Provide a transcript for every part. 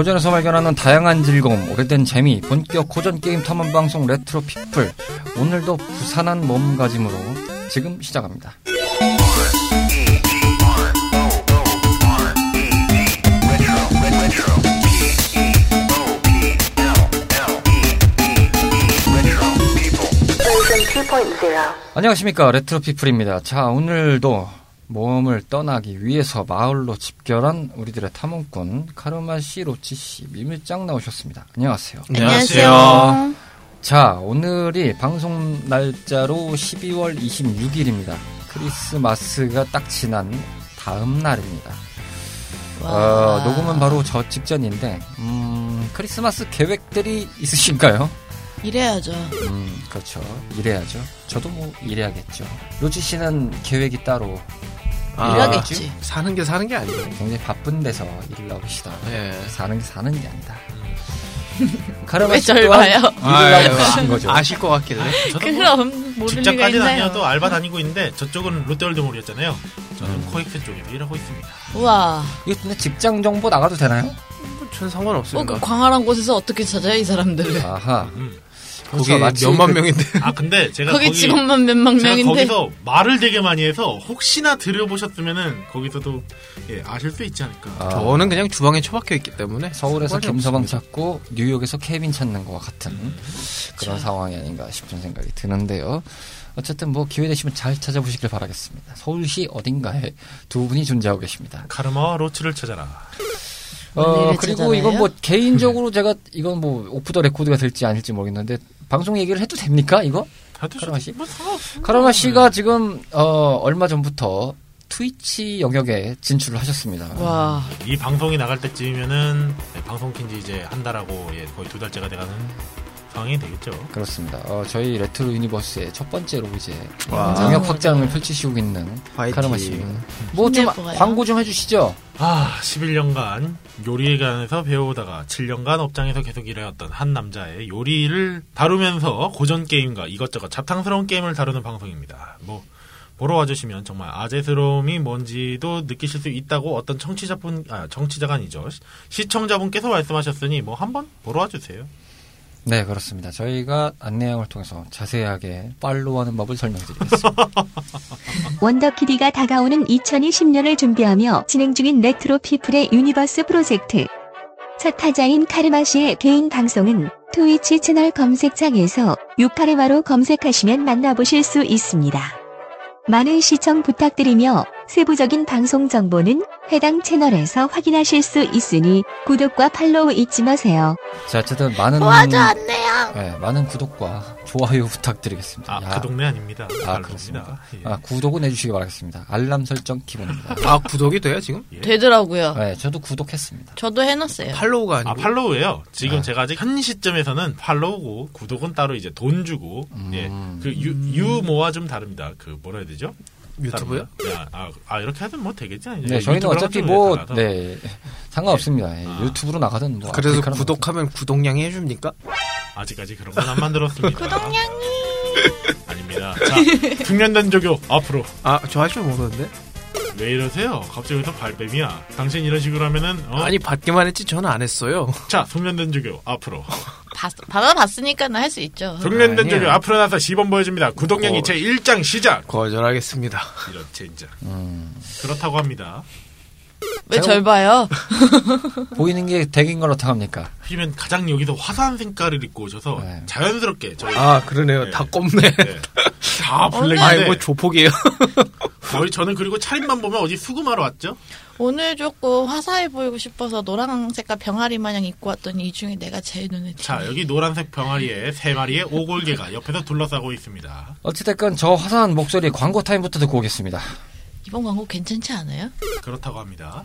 고전에서 발견하는 다양한 즐거움, 오래된 재미, 본격 고전 게임 탐험 방송 레트로 피플. 오늘도 부산한 몸가짐으로 지금 시작합니다. 안녕하십니까 레트로 피플입니다. 자 오늘도 모험을 떠나기 위해서 마을로 집결한 우리들의 탐험꾼 카르마 씨, 로치 씨, 미밀짱 나오셨습니다. 안녕하세요. 안녕하세요. 자 오늘이 방송 날짜로 12월 26일입니다. 크리스마스가 딱 지난 다음 날입니다. 어, 녹음은 바로 저 직전인데 음, 크리스마스 계획들이 있으신가요? 이래야죠. 음, 그렇죠. 일해야죠. 저도 뭐 일해야겠죠. 로치 씨는 계획이 따로 아, 이래야겠지. 사는 게 사는 게 아니에요. 굉장히 바쁜 데서 일을 하고 계시다. 예. 사는 게 사는 게 아니다. 카르마 왜씨절 또한 봐요? 일을 하고 계신 거죠. 아실 것 같길래. 저도 뭐 그럼 직장까지는 있나요? 아니어도 알바 다니고 있는데 저쪽은 롯데월드몰이었잖아요. 저는 음. 코엑스 쪽에서 일하고 있습니다. 우와. 이거 근데 직장 정보 나가도 되나요? 전 어, 상관없습니다. 그 광활한 곳에서 어떻게 찾아요, 이 사람들을? 아하. 음. 거기 몇만 그- 명인데. 아 근데 제가 거기 거기 직원만 몇만 명인데. 거기서 말을 되게 많이 해서 혹시나 들어보셨으면은 거기서도 예, 아실 수 있지 않을까. 아, 저는 그냥 주방에 처박혀 있기 때문에. 서울에서 김서방 없습니다. 찾고 뉴욕에서 케빈 찾는 것과 같은 그런 자. 상황이 아닌가 싶은 생각이 드는데요. 어쨌든 뭐 기회 되시면 잘 찾아보시길 바라겠습니다. 서울시 어딘가에 두 분이 존재하고 계십니다. 카르마와 로치를 찾아라. 어, 그리고 찾아내요? 이건 뭐 개인적으로 제가 이건 뭐 off the record가 될지 아닐지 모르겠는데 방송 얘기를 해도 됩니까 이거? 카르마 씨? 뭐. 카르마 씨가 지금 어 얼마 전부터 트위치 영역에 진출을 하셨습니다. 와. 이 방송이 나갈 때쯤이면은 네, 방송 킨지 이제 한 달하고 예, 거의 두 달째가 돼가는 상황이 되겠죠. 그렇습니다. 어, 저희 retro universe의 첫 번째로 이제 와. 영역 확장을 펼치시고 있는 화이팅. 카르마 씨. 뭐좀 힘내보아요. 광고 좀 해주시죠. 아, 11년간 요리에 관해서 배우다가 7년간 업장에서 계속 일해왔던 한 남자의 요리를 다루면서 고전 게임과 이것저것 잡탕스러운 게임을 다루는 방송입니다. 뭐 보러 와주시면 정말 아재스러움이 뭔지도 느끼실 수 있다고 어떤 청취자분, 아, 청취자가 아니죠. 시- 시청자분께서 말씀하셨으니 뭐 한번 보러 와주세요. 네 그렇습니다. 저희가 안내양을 통해서 자세하게 follow하는 법을 설명드리겠습니다. 원더키디가 다가오는 2020년을 준비하며 진행 중인 레트로 피플의 universe 프로젝트. 첫 타자인 카르마 씨의 개인 방송은 트위치 채널 검색창에서 유카르마로 검색하시면 만나보실 수 있습니다. 많은 시청 부탁드리며 세부적인 방송 정보는 해당 채널에서 확인하실 수 있으니 구독과 팔로우 잊지 마세요. 자 어쨌든 많은 도와줘, 안내요! 네, 많은 구독과 좋아요 부탁드리겠습니다. 아, 야, 그 동네 아닙니다. 아. 그렇습니다. 예. 아, 구독은 해주시기 바라겠습니다. 알람 설정 기본입니다. 아, 구독이 돼요, 지금? 예. 되더라고요. 네, 저도 구독했습니다. 저도 해놨어요. 팔로우가 아니고. 아, 팔로우예요. 지금 아. 제가 아직 현 시점에서는 팔로우고 구독은 따로 이제 돈 주고 음. 예. 그 유, 유모와 좀 다릅니다. 그 뭐라 해야 되죠? 유튜브요? 야, 아, 아, 이렇게 하면 뭐 되겠지? 네, 저희는 어차피 좀 뭐. 네, 상관없습니다. 예, 아. 유튜브로 나가든 뭐. 그래서 구독하면 구독량이 해줍니까? 아직까지 그런 건 안 만들었습니다. 구독량이 아닙니다. 자, 숙련된 조교 앞으로 아, 저 할 줄 모르는데? 왜 이러세요? 갑자기 여기서 발뺌이야. 당신 이런 식으로 하면은 어? 아니, 받기만 했지 저는 안 했어요. 자, 숙련된 조교 앞으로. 봤, 받아봤으니까 나 할 수 있죠. 숙련된. 조교 앞으로 나서 시범 보여줍니다. 구독량이 어. 제 1장 시작. 거절하겠습니다. 이런 젠장. 음, 그렇다고 합니다. 왜 절 봐요? 보이는 게 덱인 걸 어떡합니까? 하지만 가장 여기서 화사한 색깔을 입고 오셔서 네. 자연스럽게 저희 아, 그러네요. 네. 다 껌네. 네. 다 아이, 블랙인데 뭐 조폭이에요. 거의 저는 그리고 차림만 보면 어디 수금하러 왔죠? 오늘 조금 화사해 보이고 싶어서 노란 색깔 병아리 마냥 입고 왔더니 이 중에 내가 제일 눈에 띄네. 자 여기 노란색 병아리에 세 마리의 오골계가 옆에서 둘러싸고 있습니다. 어찌됐건 저 화사한 목소리 광고 타임부터 듣고 오겠습니다. 이번 광고 괜찮지 않아요? 그렇다고 합니다.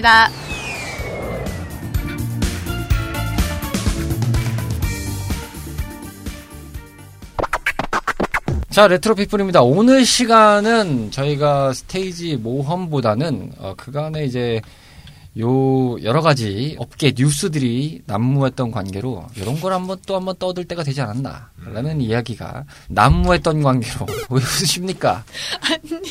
감사합니다. 자, 레트로 피플입니다. 오늘 시간은 저희가 스테이지 모험보다는 어, 그간에 이제 요 여러 가지 업계 뉴스들이 난무했던 관계로 이런 걸 한번 또 한번 떠들 때가 되지 않았나라는 이야기가 난무했던 관계로 왜 웃으십니까? 아니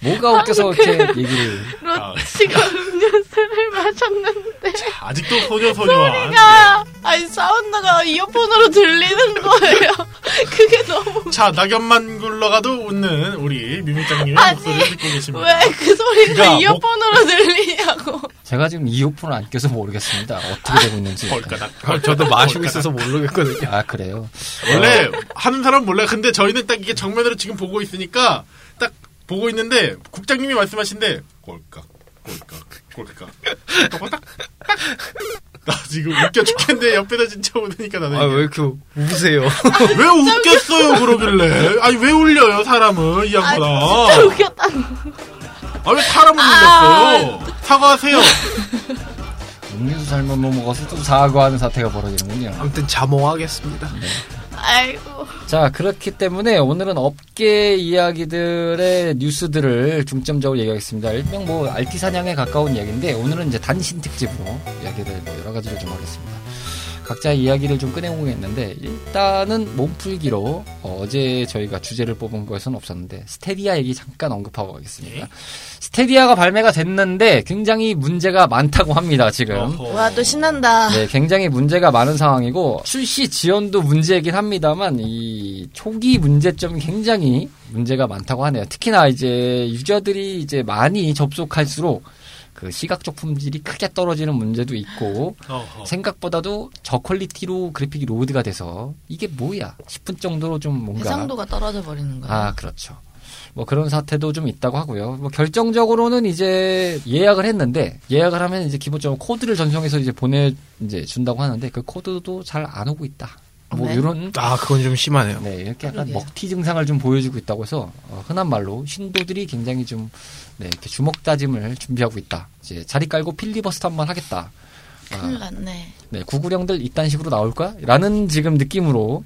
뭐가 웃겨서 이렇게 얘기를 로치가 음료수를 마셨는데. 아직도 소녀 소녀한. 야, 아니 사운드가 이어폰으로 들리는 거예요. 그게 너무 자 낙엽만 굴러가도 웃는 우리 미미장님의 아니, 목소리를 듣고 계십니다. 왜 그 소리가 그러니까 뭐- 이어폰으로 들리냐고. 제가 지금 이어폰을 안 껴서 모르겠습니다. 어떻게 되고 있는지. 헐까닥. 아, 저도 마시고 있어서 모르겠거든요. 아 그래요. 원래 하는 사람 몰라요. 근데 저희는 딱 이게 정면으로 지금 보고 있으니까 딱 보고 있는데 국장님이 말씀하신데 꼴깍 꼴깍 꼴깍. 나 지금 웃겨 죽겠는데 옆에다 진짜 웃으니까 나는 아, 이게 왜 이렇게 우세요? 왜 웃겠어요 그러길래 아니 왜 울려요 사람은 이 아, 양반아 진짜 웃겼다. 아왜 사람을 울렸어요 사과하세요 음료수 잘못 먹어서 또 사과하는 사태가 벌어지는군요. 아무튼 자몽하겠습니다. 아이고. 자, 그렇기 때문에 오늘은 업계 이야기들의 뉴스들을 중점적으로 얘기하겠습니다. 일명 뭐 알티 사냥에 가까운 이야기인데 오늘은 이제 단신 특집으로 이야기를 뭐 여러 가지를 좀 하겠습니다. 각자 이야기를 좀 꺼내보겠는데 일단은 몸풀기로 어, 제 저희가 주제를 뽑은 거에서는 없었는데 스테디아 얘기 잠깐 언급하고 가겠습니다. 스테디아가 발매가 됐는데 굉장히 문제가 많다고 합니다. 지금. 와, 또 신난다. 네, 굉장히 문제가 많은 상황이고 출시 지연도 문제이긴 합니다만 이 초기 문제점이 굉장히 문제가 많다고 하네요. 특히나 이제 유저들이 이제 많이 접속할수록 그 시각적 품질이 크게 떨어지는 문제도 있고 어허. 생각보다도 저퀄리티로 그래픽이 로드가 돼서 이게 뭐야 싶은 정도로 좀 뭔가 해상도가 떨어져 버리는 거야. 아, 그렇죠. 뭐 그런 사태도 좀 있다고 하고요. 뭐 결정적으로는 이제 예약을 했는데 예약을 하면 이제 기본적으로 코드를 전송해서 이제 보내 이제 준다고 하는데 그 코드도 잘 안 오고 있다. 뭐 네. 이런 아, 그건 좀 심하네요. 네 이렇게 약간 그러게요. 먹튀 증상을 좀 보여주고 있다고 해서 어, 흔한 말로 신도들이 굉장히 좀 네, 이렇게 주먹 다짐을 준비하고 있다. 이제 자리 깔고 필리버스터 한 번 하겠다. 아, 큰일 났네. 네, 구구령들 이딴 식으로 나올 거야? 라는 지금 느낌으로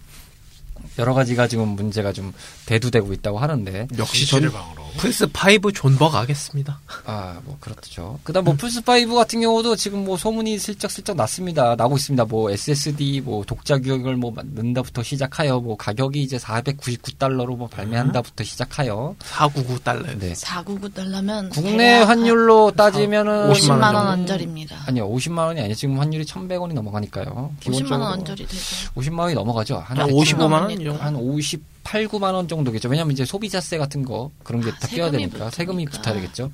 여러 가지가 지금 문제가 좀 대두되고 있다고 하는데 역시 진실의 방으로. 플스 5 존버 가겠습니다. 아, 뭐, 그렇죠. 그 다음 뭐, 플스 5 같은 경우도 지금 뭐, 소문이 슬쩍슬쩍 났습니다. 나고 있습니다. 뭐, SSD, 뭐, 독자 규격을 뭐, 넣는다부터 시작하여, 뭐, 가격이 이제 499달러로 뭐, 발매한다부터 시작하여, 499달러. 네. 499달러면 국내 환율로 따지면은, 50만 50만 원 정도? 언저리입니다. 아니요, 50만 원이 아니에요. 지금 환율이 1100원이 넘어가니까요. 50만 원 언저리 되죠. 50만 원이 넘어가죠. 한, 한 55만 원? 이 정도? 한 58, 9만 원 정도겠죠. 왜냐면 이제 소비자세 같은 거 그런 게 아, 다 껴야 되니까 붙으니까. 세금이 붙어야 되겠죠.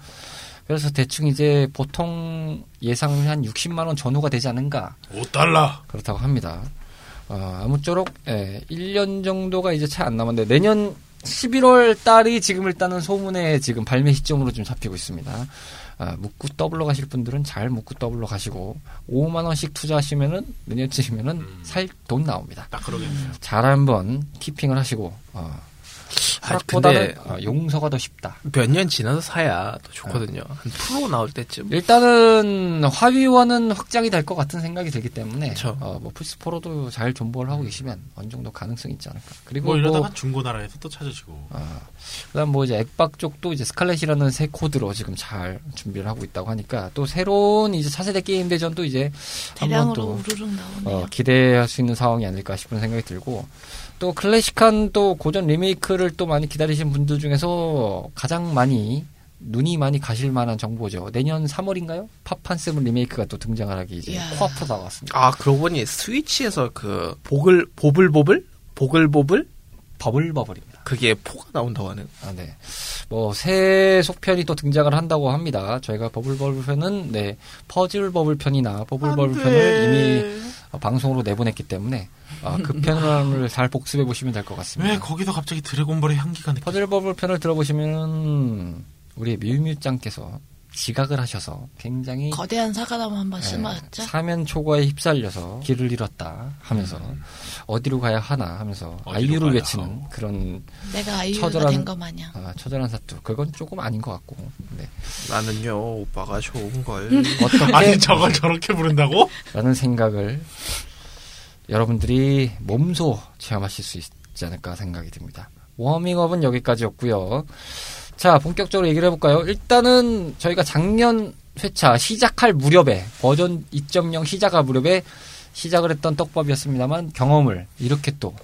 그래서 대충 이제 보통 예상이 한 60만 원 전후가 되지 않은가 5달러. 그렇다고 합니다. 어, 아무쪼록 예, 1년 정도가 이제 채 안 남았는데 내년 11월 달이 지금 일단은 소문에 지금 발매 시점으로 좀 잡히고 있습니다. 아, 묵고 더블로 가실 분들은 잘 묵고 더블로 가시고 5만 원씩 투자하시면은 내년쯤이면은 음. 살돈 나옵니다. 딱 그러겠네요. 잘 한번 keeping을 하시고 어, 아, 허락보다는 근데 어, 용서가 더 쉽다. 몇 년 지나서 사야 더 좋거든요. 한 프로 나올 때쯤. 일단은 하위호환은 확장이 될 것 같은 생각이 들기 때문에. 어, 뭐 플스4로도 잘 존버를 하고 계시면 어느 정도 가능성이 있지 않을까. 그리고 뭐 뭐, 이러다가 중고나라에서 또 찾으시고. 아, 그다음 뭐 이제 액박 쪽도 이제 스칼렛이라는 새 코드로 지금 잘 준비를 하고 있다고 하니까 또 새로운 이제 차세대 게임 대전도 이제 한번 대량으로 또. 어, 기대할 수 있는 상황이 아닐까 싶은 생각이 들고 또 클래식한 또 고전 리메이크를 또 많이 기다리신 분들 중에서 가장 많이 눈이 많이 가실 만한 정보죠. 내년 3월인가요? 파판 세븐 리메이크가 또 등장을 하기 이제 이야. 코앞으로 나왔습니다. 아, 그러고 보니 스위치에서 그 보글 보블보블 보글보블 버블버블입니다. 그게 포가 나온다고 하네요. 아, 네. 뭐, 새 속편이 또 등장을 한다고 합니다. 저희가 버블버블 편은, 네, 퍼즐 버블 편이나 버블버블 편을 이미 어, 방송으로 내보냈기 때문에, 아, 그 편을 잘 복습해 보시면 될 것 같습니다. 왜 거기서 갑자기 드래곤볼의 향기가 느껴? 퍼즐 버블 편을 들어보시면, 우리 뮤뮤짱께서 지각을 하셔서 굉장히 거대한 사과나무 한번 네, 심었죠. 사면 초과에 휩쓸려서 길을 잃었다 하면서 어디로 가야 하나 하면서 아이유를 외치는 하오. 그런 내가 아이유가 처절한- 된거 마냥. 아, 처절한 사투 그건 조금 아닌 것 같고 네. 나는요 오빠가 좋은 걸. 어떻게 아니 저걸 저렇게 부른다고? 라는 생각을 여러분들이 몸소 체험하실 수 있, 있지 않을까 생각이 듭니다. 워밍업은 여기까지였고요. 자, 본격적으로 얘기를 해볼까요? 일단은 저희가 작년 회차 시작할 무렵에 버전 2.0 시작할 무렵에 시작을 했던 떡밥이었습니다만 경험을 이렇게 또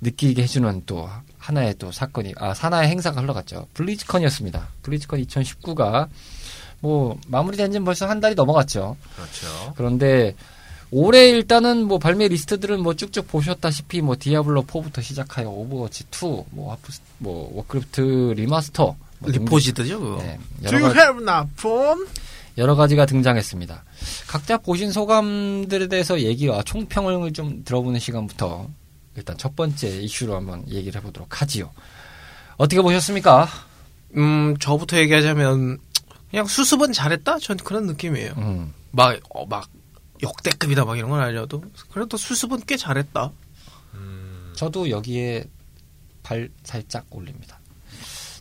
느끼게 해주는 또 하나의 또 사건이 아 하나의 행사가 흘러갔죠. 블리즈컨이었습니다. 블리즈컨 2019가 뭐 마무리된 지는 벌써 한 달이 넘어갔죠. 그렇죠. 그런데 올해 일단은 뭐 발매 리스트들은 뭐 쭉쭉 보셨다시피 뭐 디아블로 4부터 시작하여 오버워치 2, 뭐 하프 뭐 워크래프트 remaster 뭐 리포지드죠 그거. 네, Do you have na phone? 여러 가지가 등장했습니다. 각자 보신 소감들에 대해서 얘기, 와 총평을 좀 들어보는 시간부터 일단 첫 번째 이슈로 한번 얘기를 해보도록 하지요. 어떻게 보셨습니까? 음 저부터 얘기하자면 그냥 수습은 잘했다. 전 그런 느낌이에요. 음, 막 어, 막 역대급이다 막 이런 건 아니어도 그래도 수습은 꽤 잘했다. 저도 여기에 발 살짝 올립니다.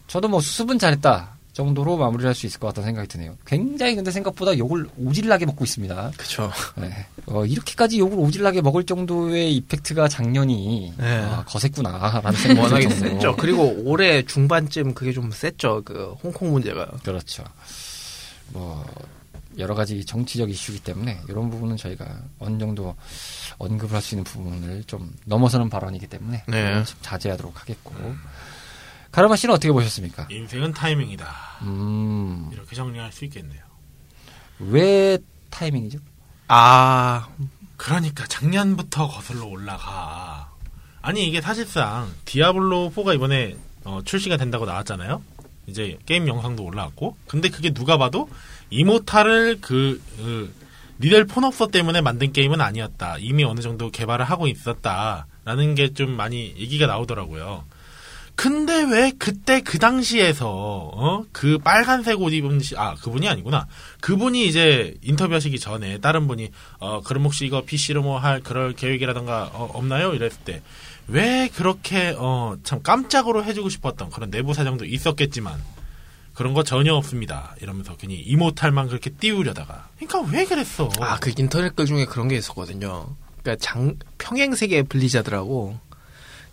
저도 뭐 수습은 잘했다 정도로 마무리를 할수 있을 것 같다는 생각이 드네요. 굉장히 근데 생각보다 욕을 오질나게 먹고 있습니다. 그쵸. 네. 어, 이렇게까지 욕을 오질나게 먹을 정도의 이펙트가 작년이 네. 아, 거셌구나라는 생각이 워낙에. 셌죠. 그리고 올해 중반쯤 그게 좀 셌죠. 그 홍콩 문제가. 그렇죠. 뭐 여러 가지 정치적 이슈이기 때문에 이런 부분은 저희가 어느 정도 언급을 할 수 있는 부분을 좀 넘어서는 발언이기 때문에 네. 좀 자제하도록 하겠고 가르마 씨는 어떻게 보셨습니까? 인생은 타이밍이다. 음, 이렇게 정리할 수 있겠네요. 왜 타이밍이죠? 아 그러니까 작년부터 거슬러 올라가. 아니 이게 사실상 디아블로 4가 이번에 어, 출시가 된다고 나왔잖아요. 이제 게임 영상도 올라왔고. 근데 그게 누가 봐도 이모탈을 그, 그 니델 폰업서 때문에 만든 게임은 아니었다. 이미 어느 정도 개발을 하고 있었다 라는 게 좀 많이 얘기가 나오더라고요. 근데 왜 그때 그 당시에서 어? 그 빨간색 옷 입은 시, 아 그분이 아니구나 그분이 이제 인터뷰하시기 전에 다른 분이 어 그럼 혹시 이거 PC로 뭐 할 그럴 계획이라던가 어, 없나요 이랬을 때 왜 그렇게 어 참 깜짝으로 해주고 싶었던 그런 내부 사정도 있었겠지만 그런 거 전혀 없습니다 이러면서 괜히 이모탈만 그렇게 띄우려다가 그러니까 왜 그랬어 아, 그 인터넷 글 중에 그런 게 있었거든요. 그러니까 장, 평행세계 블리자드라고,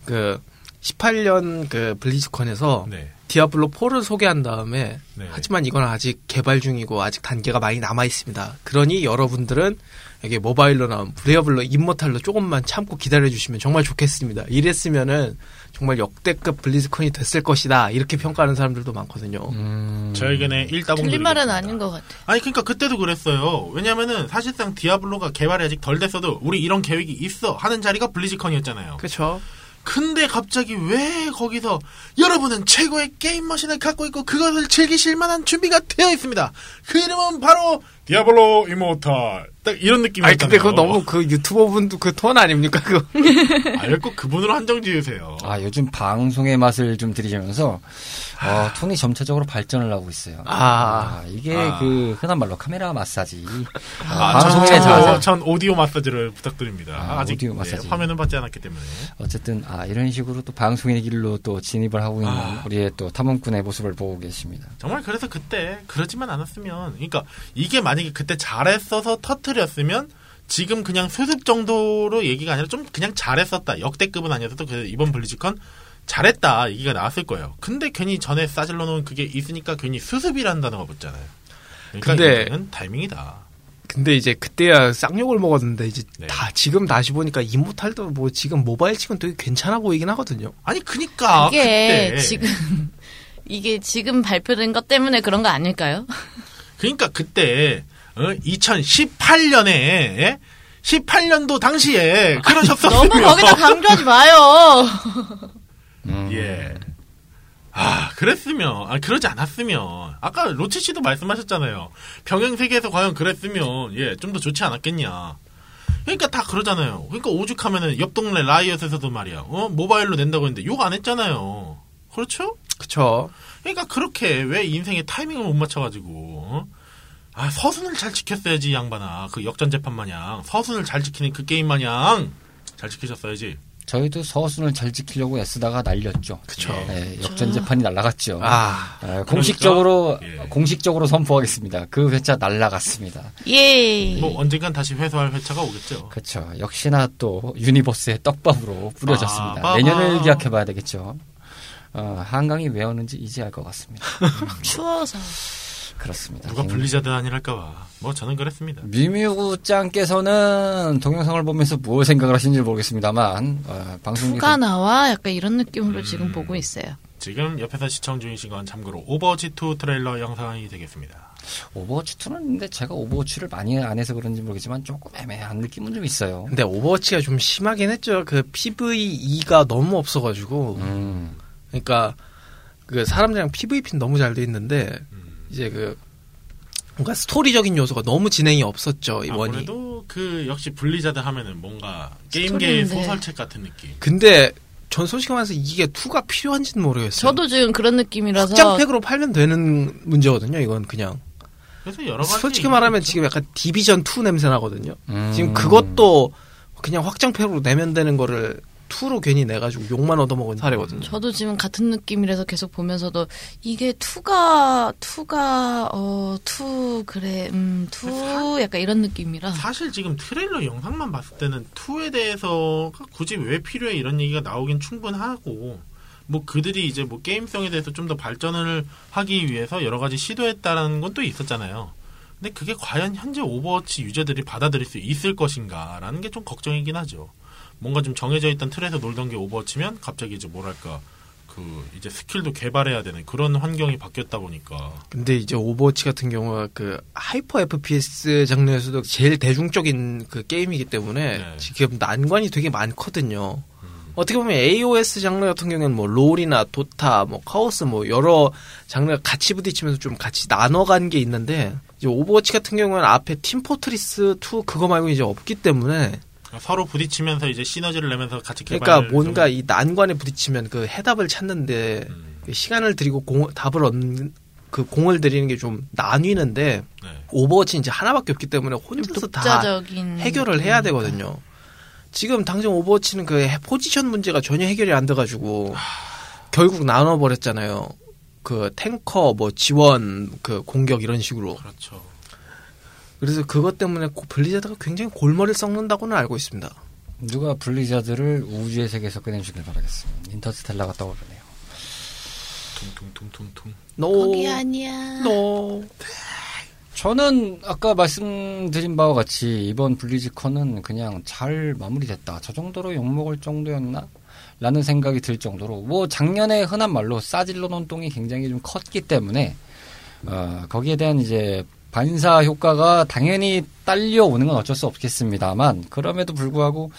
그, 18년 그 블리즈컨에서 네 디아블로 4를 소개한 다음에, 네. 하지만 이건 아직 개발 중이고 아직 단계가 많이 남아 있습니다. 그러니 여러분들은 여기 모바일로 나온 디아블로 임모탈로 조금만 참고 기다려 주시면 정말 좋겠습니다. 이랬으면은 정말 역대급 블리즈컨이 됐을 것이다. 이렇게 평가하는 사람들도 많거든요. 음, 저 의견에 일단 뭐 틀린 말은. 아닌 것 같아. 아니 그러니까 그때도 그랬어요. 왜냐면은 사실상 디아블로가 개발이 아직 덜 됐어도 우리 이런 계획이 있어 하는 자리가 블리즈컨이었잖아요. 그렇죠. 근데 갑자기 왜 거기서 여러분은 최고의 게임 머신을 갖고 있고 그것을 즐기실 만한 준비가 되어 있습니다. 그 이름은 바로 디아블로 이모탈. 딱 이런 느낌이었잖아요. 아니 근데 그거 너무 그 유튜버 분도 그 톤 아닙니까 그거? 아예 꼭 그분으로 한정 지으세요. 아 요즘 방송의 맛을 좀 들이시면서 어, 톤이 점차적으로 발전을 하고 있어요. 아. 이게 아. 그 흔한 말로 카메라 마사지. 아, 아, 전, 방송의 전, 자세. 전 오디오 마사지를 부탁드립니다. 아, 아, 직 오디오 마사지. 화면은 받지 않았기 때문에. 어쨌든 아 이런 식으로 또 방송의 길로 또 진입을 하고 있는 아. 우리의 또 탐험꾼의 모습을 보고 계십니다. 정말 그래서 그때 그러지만 않았으면 그러니까 이게 만약에 그때 잘했어서 터트렸으면 지금 그냥 수습 정도로 얘기가 아니라 좀 그냥 잘했었다 역대급은 아니어도 그 이번 블리즈컨 잘했다 얘기가 나왔을 거예요. 근데 괜히 전에 싸질러 놓은 그게 있으니까 괜히 수습이라는 단어가 붙잖아요. 그러니까 근데- 타이밍이다. 근데 이제 그때야 쌍욕을 먹었는데 이제 네. 다 지금 다시 보니까 이모탈도 뭐 지금 모바일 치곤 되게 괜찮아 보이긴 하거든요. 아니 그니까 이게 그때 지금 이게 지금 발표된 것 때문에 그런 거 아닐까요? 그러니까 그때 2018년에 18년도 당시에 그러셨었으면 너무 거기다 강조하지 마요. 예. 아, 그랬으면, 아, 그러지 않았으면, 아까 로치 씨도 말씀하셨잖아요. 병행 세계에서 과연 그랬으면, 예, 좀 더 좋지 않았겠냐. 그러니까 다 그러잖아요. 그러니까 오죽하면은 옆 동네 라이엇에서도 말이야, 어, 모바일로 낸다고 했는데 욕 안 했잖아요. 그렇죠? 그쵸. 그러니까 그렇게 왜 인생의 타이밍을 못 맞춰가지고, 어? 아, 서순을 잘 지켰어야지, 이 양반아. 그 역전 재판 마냥. 서순을 잘 지키는 그 게임 마냥 잘 지키셨어야지. 저희도 서순을 잘 지키려고 애쓰다가 날렸죠. 그쵸. 네, 역전 재판이 날라갔죠. 아, 아, 공식적으로 예. 공식적으로 선포하겠습니다. 그 회차 날라갔습니다. 예. 뭐 언젠간 다시 회수할 회차가 오겠죠. 그렇죠. 역시나 또 universe의 떡밥으로 뿌려졌습니다. 빠바바. 내년을 기약해봐야 되겠죠. 어, 한강이 왜 오는지 이제 알 것 같습니다. 추워서. 그렇습니다. 누가 블리자드 아니랄까봐. 뭐 저는 그랬습니다. 뮤뮤구짱께서는 동영상을 보면서 무엇 생각을 하시는지 모르겠습니다만 어, 방송 누가 나와? 약간 이런 느낌으로 음. 지금 보고 있어요. 지금 옆에서 시청 중이신 건 참고로 오버워치 2 트레일러 영상이 되겠습니다. 오버워치 2는 근데 제가 오버워치를 많이 안 해서 그런지 모르겠지만 조금 애매한 느낌은 좀 있어요. 근데 오버워치가 좀 심하긴 했죠. 그 PVE가 너무 없어가지고. 음, 그러니까 그 사람들이랑 PVP는 너무 잘 돼 있는데 음. 이제 그 뭔가 스토리적인 요소가 너무 진행이 없었죠 이번이. 아무래도 그 역시 블리자드 하면은 뭔가 게임계의. 소설책 같은 느낌. 근데 전 솔직히 말해서 이게 2가 필요한지는 모르겠어요. 저도 지금 그런 느낌이라서. 확장팩으로 팔면 되는 문제거든요. 이건 그냥. 그래서 여러 가지 솔직히 말하면 있죠. 지금 약간 디비전 2 냄새 나거든요. 음. 지금 그것도 그냥 확장팩으로 내면 되는 거를 2로 괜히 내가지고 욕만 얻어먹은 사례거든요. 저도 지금 같은 느낌이라서 계속 보면서도 이게 투가 투가 어투 그래 음투 약간 이런 느낌이라 사실 지금 트레일러 영상만 봤을 때는 2에 대해서 굳이 왜 필요해 이런 얘기가 나오긴 충분하고 뭐 그들이 이제 뭐 게임성에 대해서 좀 더 발전을 하기 위해서 여러 가지 시도했다라는 건 또 있었잖아요. 근데 그게 과연 현재 오버워치 유저들이 받아들일 수 있을 것인가라는 게 좀 걱정이긴 하죠. 뭔가 좀 정해져 있던 틀에서 놀던 게 오버워치면 갑자기 이제 뭐랄까 그 이제 스킬도 개발해야 되는 그런 환경이 바뀌었다 보니까 근데 이제 오버워치 같은 경우가 그 hyper FPS 장르에서도 제일 대중적인 그 게임이기 때문에 네. 지금 난관이 되게 많거든요. 어떻게 보면 AOS 장르 같은 경우에는 뭐 롤이나 도타, 뭐 카오스 뭐 여러 장르가 같이 부딪히면서 좀 같이 나눠간 게 있는데 이제 오버워치 같은 경우는 앞에 팀 포트리스 2 그거 말고 이제 없기 때문에 서로 부딪히면서 이제 시너지를 내면서 같이 개발 그러니까 뭔가 이 난관에 부딪히면 그 해답을 찾는데 음, 그 시간을 들이고 공, 답을 얻는 그 공을 들이는 게 좀 나뉘는데 네. 오버워치 이제 하나밖에 없기 때문에 혼자서 다 해결을 해야 되거든요. 지금 당장 오버워치는 그 해- 포지션 문제가 전혀 해결이 안 돼가지고 결국 나눠 버렸잖아요. 그 탱커 뭐 지원 그 공격 이런 식으로. 그렇죠. 그래서 그것 때문에 고- 블리자드가 굉장히 골머리를 썩는다고는 알고 있습니다. 누가 블리자드를 우주의 세계에서 꺼내주길 바라겠습니다. 인터스텔라가 떠오르네요. 퉁퉁퉁퉁퉁. No. 거기 아니야. No. 저는 아까 말씀드린 바와 같이 이번 블리즈컨은 그냥 잘 마무리됐다. 저 정도로 욕먹을 정도였나? 라는 생각이 들 정도로 뭐 작년에 흔한 말로 싸질러 논 똥이 굉장히 좀 컸기 때문에 어, 거기에 대한 이제 반사 효과가 당연히 딸려오는 건 어쩔 수 없겠습니다만 그럼에도 불구하고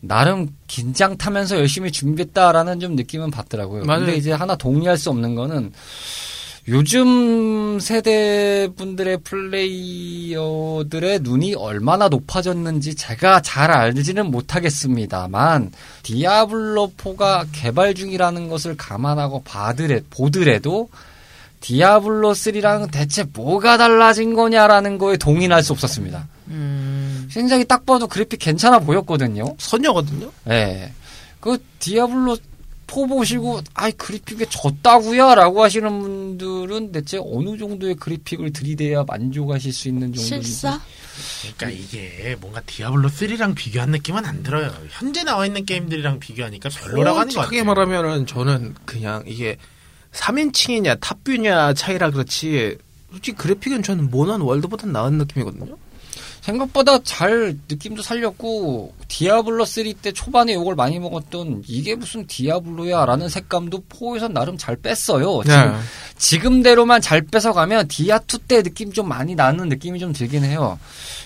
나름 긴장 타면서 열심히 준비했다라는 좀 느낌은 받더라고요. 맞아요. 근데 이제 하나 동의할 수 없는 거는 요즘 세대 분들의 플레이어들의 눈이 얼마나 높아졌는지 제가 잘 알지는 못하겠습니다만 디아블로 4가 개발 중이라는 것을 감안하고 봐드래, 보더라도 디아블로 3랑 대체 뭐가 달라진 거냐라는 거에 동의할 수 없었습니다. 음. 굉장히 딱 봐도 그래픽 괜찮아 보였거든요. 선녀거든요. 예. 그 디아블로 4 보시고 아이 그래픽에 졌다고요라고 하시는 분들은 대체 어느 정도의 그래픽을 들이대야 만족하실 수 있는 정도인지 실사? 그러니까 이게 뭔가 디아블로 3랑 비교한 느낌은 안 들어요. 현재 나와 있는 게임들이랑 비교하니까 별로라고 하는 것 솔직하게 같아요. 말하면은 저는 그냥 이게 3인칭이냐 top view냐 차이라 그렇지 솔직히 그래픽은 저는 모난 월드보다 나은 느낌이거든요. 생각보다 잘 느낌도 살렸고 디아블로 3 때 초반에 욕을 많이 먹었던 이게 무슨 디아블로야라는 색감도 4에서 나름 잘 뺐어요. 네. 지금 지금대로만 잘 뺏어 가면 디아 2 때 느낌 좀 많이 나는 느낌이 좀 들긴 해요.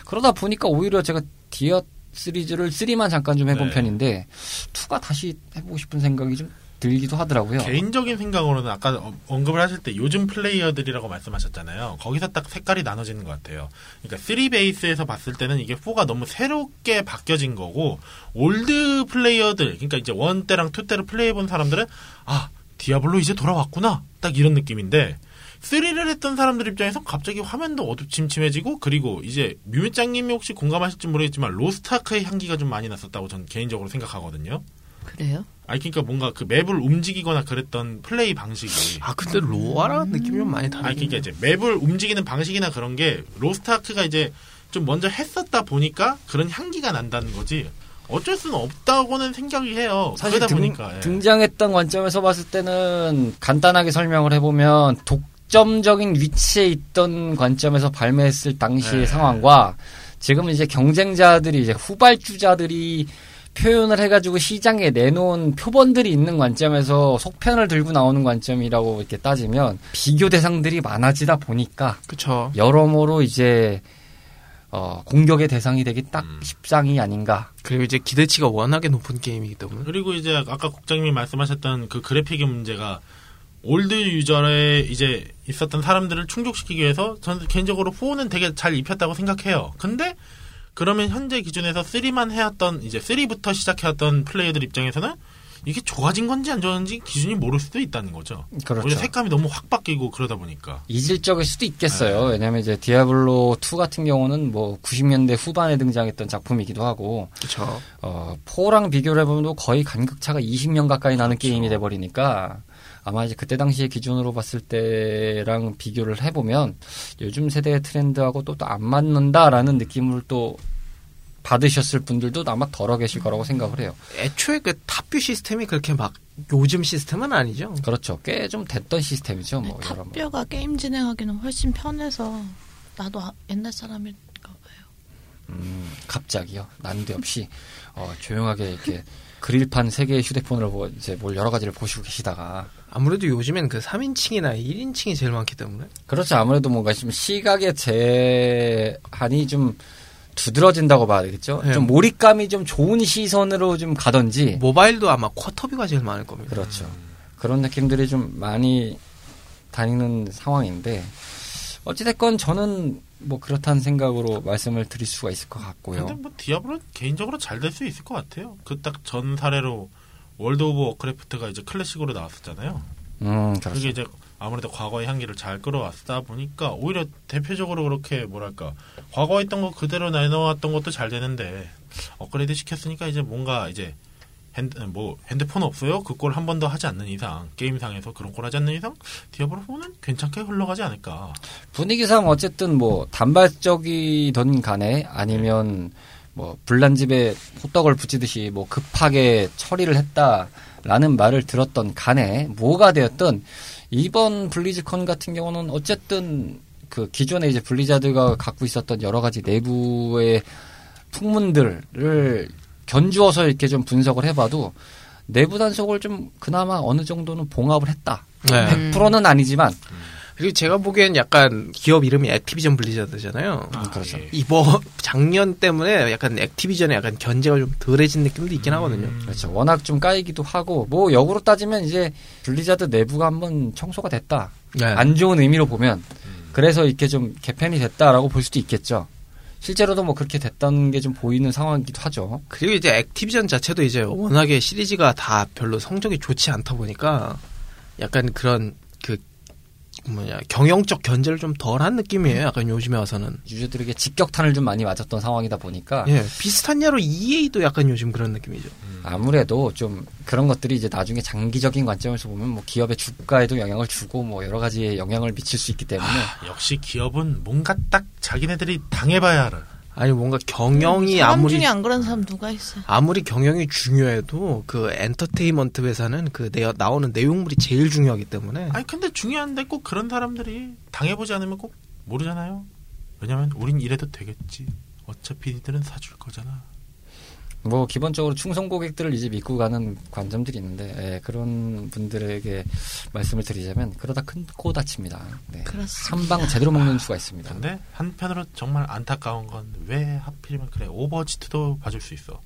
그러다 보니까 오히려 제가 디아 시리즈를 3만 잠깐 좀 해본 네. 편인데 2가 다시 해보고 싶은 생각이 좀 들기도 하더라고요. 개인적인 생각으로는 아까 어- 언급을 하실 때 요즘 플레이어들이라고 말씀하셨잖아요. 거기서 딱 색깔이 나눠지는 것 같아요. 그러니까 3 베이스에서 봤을 때는 이게 4가 너무 새롭게 바뀌어진 거고 old 플레이어들 그러니까 이제 1 때랑 2 때를 플레이해본 사람들은 아 디아블로 이제 돌아왔구나 딱 이런 느낌인데 3를 했던 사람들 입장에서 갑자기 화면도 어둡침침해지고 그리고 이제 뮤미짱님이 혹시 공감하실지 모르겠지만 로스트아크의 향기가 좀 많이 났었다고 저는 개인적으로 생각하거든요. 그래요? 아니 그러니까 뭔가 그 맵을 움직이거나 그랬던 플레이 방식이 아 근데 로아랑 느낌이 좀 많이 다르긴 아니 그러니까 이제 맵을 움직이는 방식이나 그런 게 로스트아크가 이제 좀 먼저 했었다 보니까 그런 향기가 난다는 거지. 어쩔 수는 없다고는 생각이 해요. 사실 등, 보니까 예. 등장했던 관점에서 봤을 때는 간단하게 설명을 해보면 독점적인 위치에 있던 관점에서 발매했을 당시의 네. 상황과 지금 이제 경쟁자들이 이제 후발주자들이 표현을 해가지고 시장에 내놓은 표본들이 있는 관점에서 속편을 들고 나오는 관점이라고 이렇게 따지면 비교 대상들이 많아지다 보니까 그쵸 여러모로 이제 어, 공격의 대상이 되기 딱 음. 십상이 아닌가. 그리고 이제 기대치가 워낙에 높은 게임이기 때문에 그리고 이제 아까 국장님이 말씀하셨던 그 그래픽의 문제가 old 유저에 이제 있었던 사람들을 충족시키기 위해서 저는 개인적으로 4는 되게 잘 입혔다고 생각해요. 근데 그러면 현재 기준에서 3만 해왔던 이제 3부터 시작해왔던 플레이어들 입장에서는 이게 좋아진 건지 안 좋아진지 기준이 모를 수도 있다는 거죠. 그렇죠. 색감이 너무 확 바뀌고 그러다 보니까. 이질적일 수도 있겠어요. 왜냐하면 이제 디아블로 2 같은 경우는 뭐 90년대 후반에 등장했던 작품이기도 하고 그쵸 어, 4랑 비교를 해보면 거의 간극 차가 20년 가까이 나는 게임이 돼버리니까 아마 이제 그때 당시의 기준으로 봤을 때랑 비교를 해보면 요즘 세대의 트렌드하고 또 안 맞는다라는 느낌을 또 받으셨을 분들도 아마 더러 계실 거라고 생각을 해요. 애초에 그 top view 시스템이 그렇게 막 요즘 시스템은 아니죠 그렇죠. 꽤 좀 됐던 시스템이죠. 뭐 네. top view가 게임 진행하기는 훨씬 편해서 나도 아- 옛날 사람일까 봐요. 음, 갑자기요. 난데없이 어, 조용하게 이렇게 그릴판 세 개의 휴대폰을 뭐 이제 뭘 여러 가지를 보시고 계시다가 아무래도 요즘엔 그 3인칭이나 1인칭이 제일 많기 때문에 그렇죠. 아무래도 뭔가 좀 시각의 제한이 좀 두드러진다고 봐야 되겠죠. 네. 좀 몰입감이 좀 좋은 시선으로 좀 가던지. 모바일도 아마 quarter view가 제일 많을 겁니다 그렇죠. 그런 느낌들이 좀 많이 다니는 상황인데 어찌됐건 저는 뭐 그렇다는 생각으로 말씀을 드릴 수가 있을 것 같고요. 근데 뭐 디아블로 개인적으로 잘 될 수 있을 것 같아요. 그 딱 전 사례로 월드 오브 워크래프트가 이제 클래식으로 나왔었잖아요. 음, 그렇죠. 그게 이제 아무래도 과거의 향기를 잘 끌어왔다 보니까 오히려 대표적으로 그렇게 뭐랄까 과거에 있던 거 그대로 내놓았던 것도 잘 되는데 업그레이드 시켰으니까 이제 뭔가 이제 핸드 뭐 핸드폰 없어요 그 꼴 한 번 더 하지 않는 이상 게임상에서 그런 꼴 하지 않는 이상 디아블로 4는 괜찮게 흘러가지 않을까 분위기상 어쨌든 뭐 단발적이던 간에 아니면 뭐 불난 집에 호떡을 붙이듯이 뭐 급하게 처리를 했다라는 말을 들었던 간에 뭐가 되었든 이번 블리즈컨 같은 경우는 어쨌든 그 기존에 이제 블리자드가 갖고 있었던 여러 가지 내부의 풍문들을 견주어서 이렇게 좀 분석을 해봐도 내부 단속을 좀 그나마 어느 정도는 봉합을 했다. 네. 100%는 아니지만 그리고 제가 보기엔 약간 기업 이름이 액티비전 블리자드잖아요 아, 그렇죠. 예. 이번 작년 때문에 약간 액티비전에 약간 견제가 좀 덜해진 느낌도 있긴 하거든요. 음. 그렇죠. 워낙 좀 까이기도 하고 뭐 역으로 따지면 이제 블리자드 내부가 한번 청소가 됐다. 네. 안 좋은 의미로 보면 음. 그래서 이렇게 좀 개편이 됐다라고 볼 수도 있겠죠. 실제로도 뭐 그렇게 됐다는 게 좀 보이는 상황이기도 하죠. 그리고 이제 액티비전 자체도 이제 워낙에 시리즈가 다 별로 성적이 좋지 않다 보니까 약간 그런 그 뭐냐 경영적 견제를 좀 덜한 느낌이에요. 약간 요즘에 와서는 유저들에게 직격탄을 좀 많이 맞았던 상황이다 보니까 예 비슷한 예로 EA도 약간 요즘 그런 느낌이죠. 아무래도 좀 그런 것들이 이제 나중에 장기적인 관점에서 보면 뭐 기업의 주가에도 영향을 주고 뭐 여러 가지에 영향을 미칠 수 있기 때문에 역시 기업은 뭔가 딱 자기네들이 당해봐야 알아. 아니 뭔가 경영이 사람 아무리 중에 안 그런 사람 누가 있어요? 아무리 경영이 중요해도 그 엔터테인먼트 회사는 그 내, 나오는 내용물이 제일 중요하기 때문에 아니 근데 중요한데 꼭 그런 사람들이 당해보지 않으면 꼭 모르잖아요. 왜냐면 우린 이래도 되겠지. 어차피 니들은 사줄 거잖아. 뭐 기본적으로 충성 고객들을 이제 믿고 가는 관점들이 있는데 예, 그런 분들에게 말씀을 드리자면 그러다 큰 코 다칩니다. 네. 그렇습니다. 한방 제대로 먹는 수가 있습니다. 근데 한편으로 정말 안타까운 건 왜 하필이면 그래 오버워치2도 봐줄 수 있어.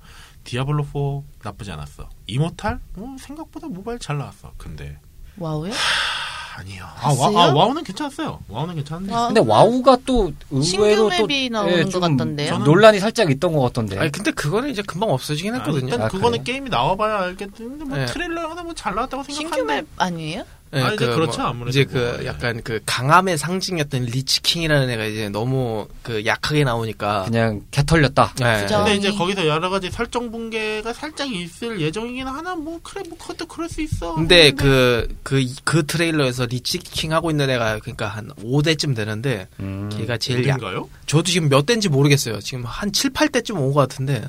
디아블로 4 나쁘지 않았어. 이모탈? 어, 생각보다 모바일 잘 나왔어. 근데 와우요? 아, 아니요. 아? 와, 아, 와우는 괜찮았어요. 와우는 괜찮은데. 와, 근데 와우가 또 의외로 신규 또 맵이 나오는 예, 것좀 같던데요? 저는- 논란이 살짝 있던 것 같던데. 아니 근데 그거는 이제 금방 없어지긴 아니, 했거든요. 일단 아, 그거는 그래요? 게임이 나와봐야 알겠는데 뭐 네. 트레일러 하나 뭐 잘 나왔다고 신규 생각하는데 맵 아니에요? 예, 아, 이제 그 그렇죠, 뭐 아무래도 이제 뭐, 그 예. 약간 그 강함의 상징이었던 리치킹이라는 애가 이제 너무 그 약하게 나오니까. 그냥 개 털렸다. 예. 근데 이제. 거기서 여러 가지 설정 붕괴가 살짝 있을 예정이긴 하나 뭐 그래 뭐 그것도 그럴 수 있어. 근데 그, 그, 그 트레일러에서 리치킹 하고 있는 애가 그러니까 한 5대쯤 되는데 음. 걔가 제일 약? 저도 지금 몇 대인지 모르겠어요. 지금 한 7, 8대쯤 온 것 같은데.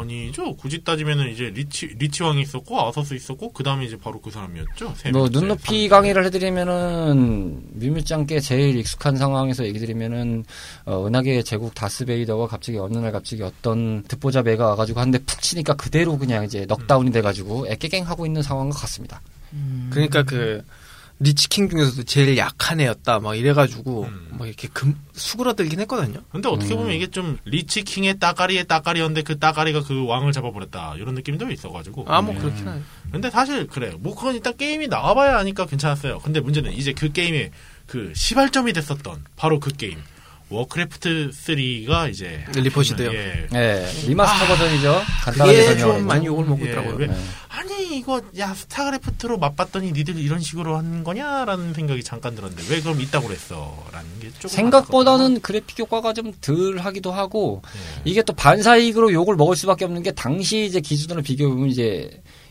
아니죠. 굳이 따지면은 이제 리치 리치 왕이 있었고 아서스 있었고 그 다음에 이제 바로 그 사람이었죠. 세뭐 눈높이 삼- 강의를 해드리면은 뮤뮤짱께 제일 익숙한 상황에서 얘기드리면은 어, 은하계의 제국 다스베이더가 갑자기 어느 날 갑자기 어떤 듣보잡 애가 와가지고 한 대 푹 치니까 그대로 그냥 이제 넉다운이 돼가지고 애깨갱 하고 있는 상황과 같습니다. 그러니까 그, 리치킹 중에서도 제일 약한 애였다. 막 이래가지고, 음. 막 이렇게 금, 수그러들긴 했거든요. 근데 어떻게 보면 이게 좀 리치 킹의 따까리의 따까리였는데 그 따까리가 그 왕을 잡아버렸다 이런 느낌도 있어가지고. 아, 뭐 음. 그렇긴 하네. 근데 사실 그래. 뭐 그건 일단 게임이 나와봐야 하니까 괜찮았어요. 근데 문제는 이제 그 게임의 그 시발점이 됐었던 바로 그 게임. 워크래프트 3가 이제 리포지드요. 예. 예, 리마스터 버전이죠. 간단하게 그게 설명을 좀 많이 욕을 먹고 예, 있더라고요. 왜- 네. 아니 이거 야 스타크래프트로 맛봤더니 니들 이런 식으로 하는 거냐라는 생각이 잠깐 들었는데 왜 그럼 이따고 그랬어라는 게 조금 생각보다는 그래픽 효과가 좀 덜 하기도 하고. 예. 이게 또 반사이익으로 욕을 먹을 수밖에 없는 게 당시 이제 기준으로 비교해 보면 이제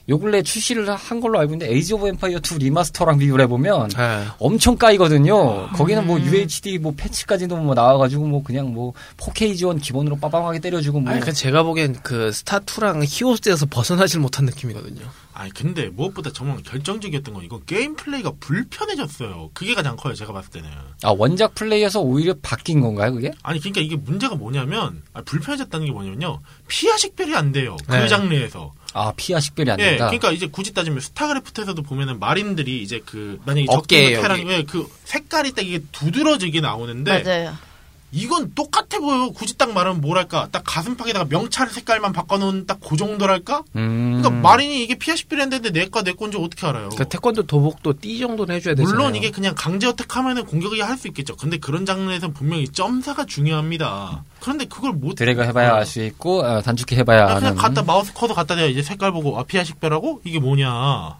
요 근래 출시를 한 걸로 알고 있는데 에이지 오브 엠파이어 2 리마스터랑 비교를 해보면 예. 엄청 까이거든요. 거기는 뭐 UHD 뭐 패치까지도 뭐 나와가지고 뭐 그냥 뭐 4K 지원 기본으로 빠방하게 때려주고 뭐 아니, 그 제가 보기엔 그 스타2랑 히오스에서 벗어나질 못한 느낌이거든요. 아니 근데 무엇보다 정말 결정적이었던 건 이건 게임 플레이가 불편해졌어요. 그게 가장 커요. 제가 봤을 때는. 아 원작 플레이에서 오히려 바뀐 건가요 그게? 아니 그러니까 이게 문제가 뭐냐면 아, 불편해졌다는 게 뭐냐면요. 피아 식별이 안 돼요. 그 네. 장르에서. 아 피아 식별이 안 예, 된다. 그러니까 이제 굳이 따지면 스타크래프트에서도 보면은 마린들이 이제 그 만약에 어깨에 적군의 테란이. 왜그 색깔이 딱 이게 두드러지게 나오는데 맞아요. 이건 똑같아 보여요. 굳이 딱 말하면 뭐랄까 딱 가슴팍에다가 명찰 색깔만 바꿔놓은 딱 그 정도랄까? 음. 그러니까 마린이 이게 피아 식별했는데 내과 내 건지 어떻게 알아요? 그 태권도 도복도 띠 정도는 해줘야 되잖아요. 물론 이게 그냥 강제 어택하면은 공격이 할 수 있겠죠. 근데 그런 장르에서는 분명히 점사가 중요합니다. 그런데 그걸 못 드래그 해봐야 알 수 있고 어, 단축키 해봐야 아, 그냥 아는. 갖다 마우스 커서 갖다 대야 이제 색깔 보고 아 피아 식별하고 이게 뭐냐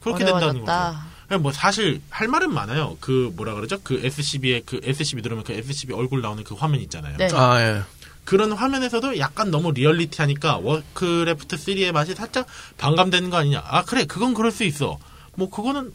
그렇게 된다는 거죠. 어려워졌다. 그냥 뭐 사실 할 말은 많아요. 그 뭐라 그러죠? 그 SCV의 그 SCV 누르면 그 SCV 얼굴 나오는 그 화면 있잖아요. 네. 아, 예. 그런 화면에서도 약간 너무 리얼리티하니까 워크래프트 3의 맛이 살짝 반감되는 거 아니냐? 아 그래 그건 그럴 수 있어. 뭐 그거는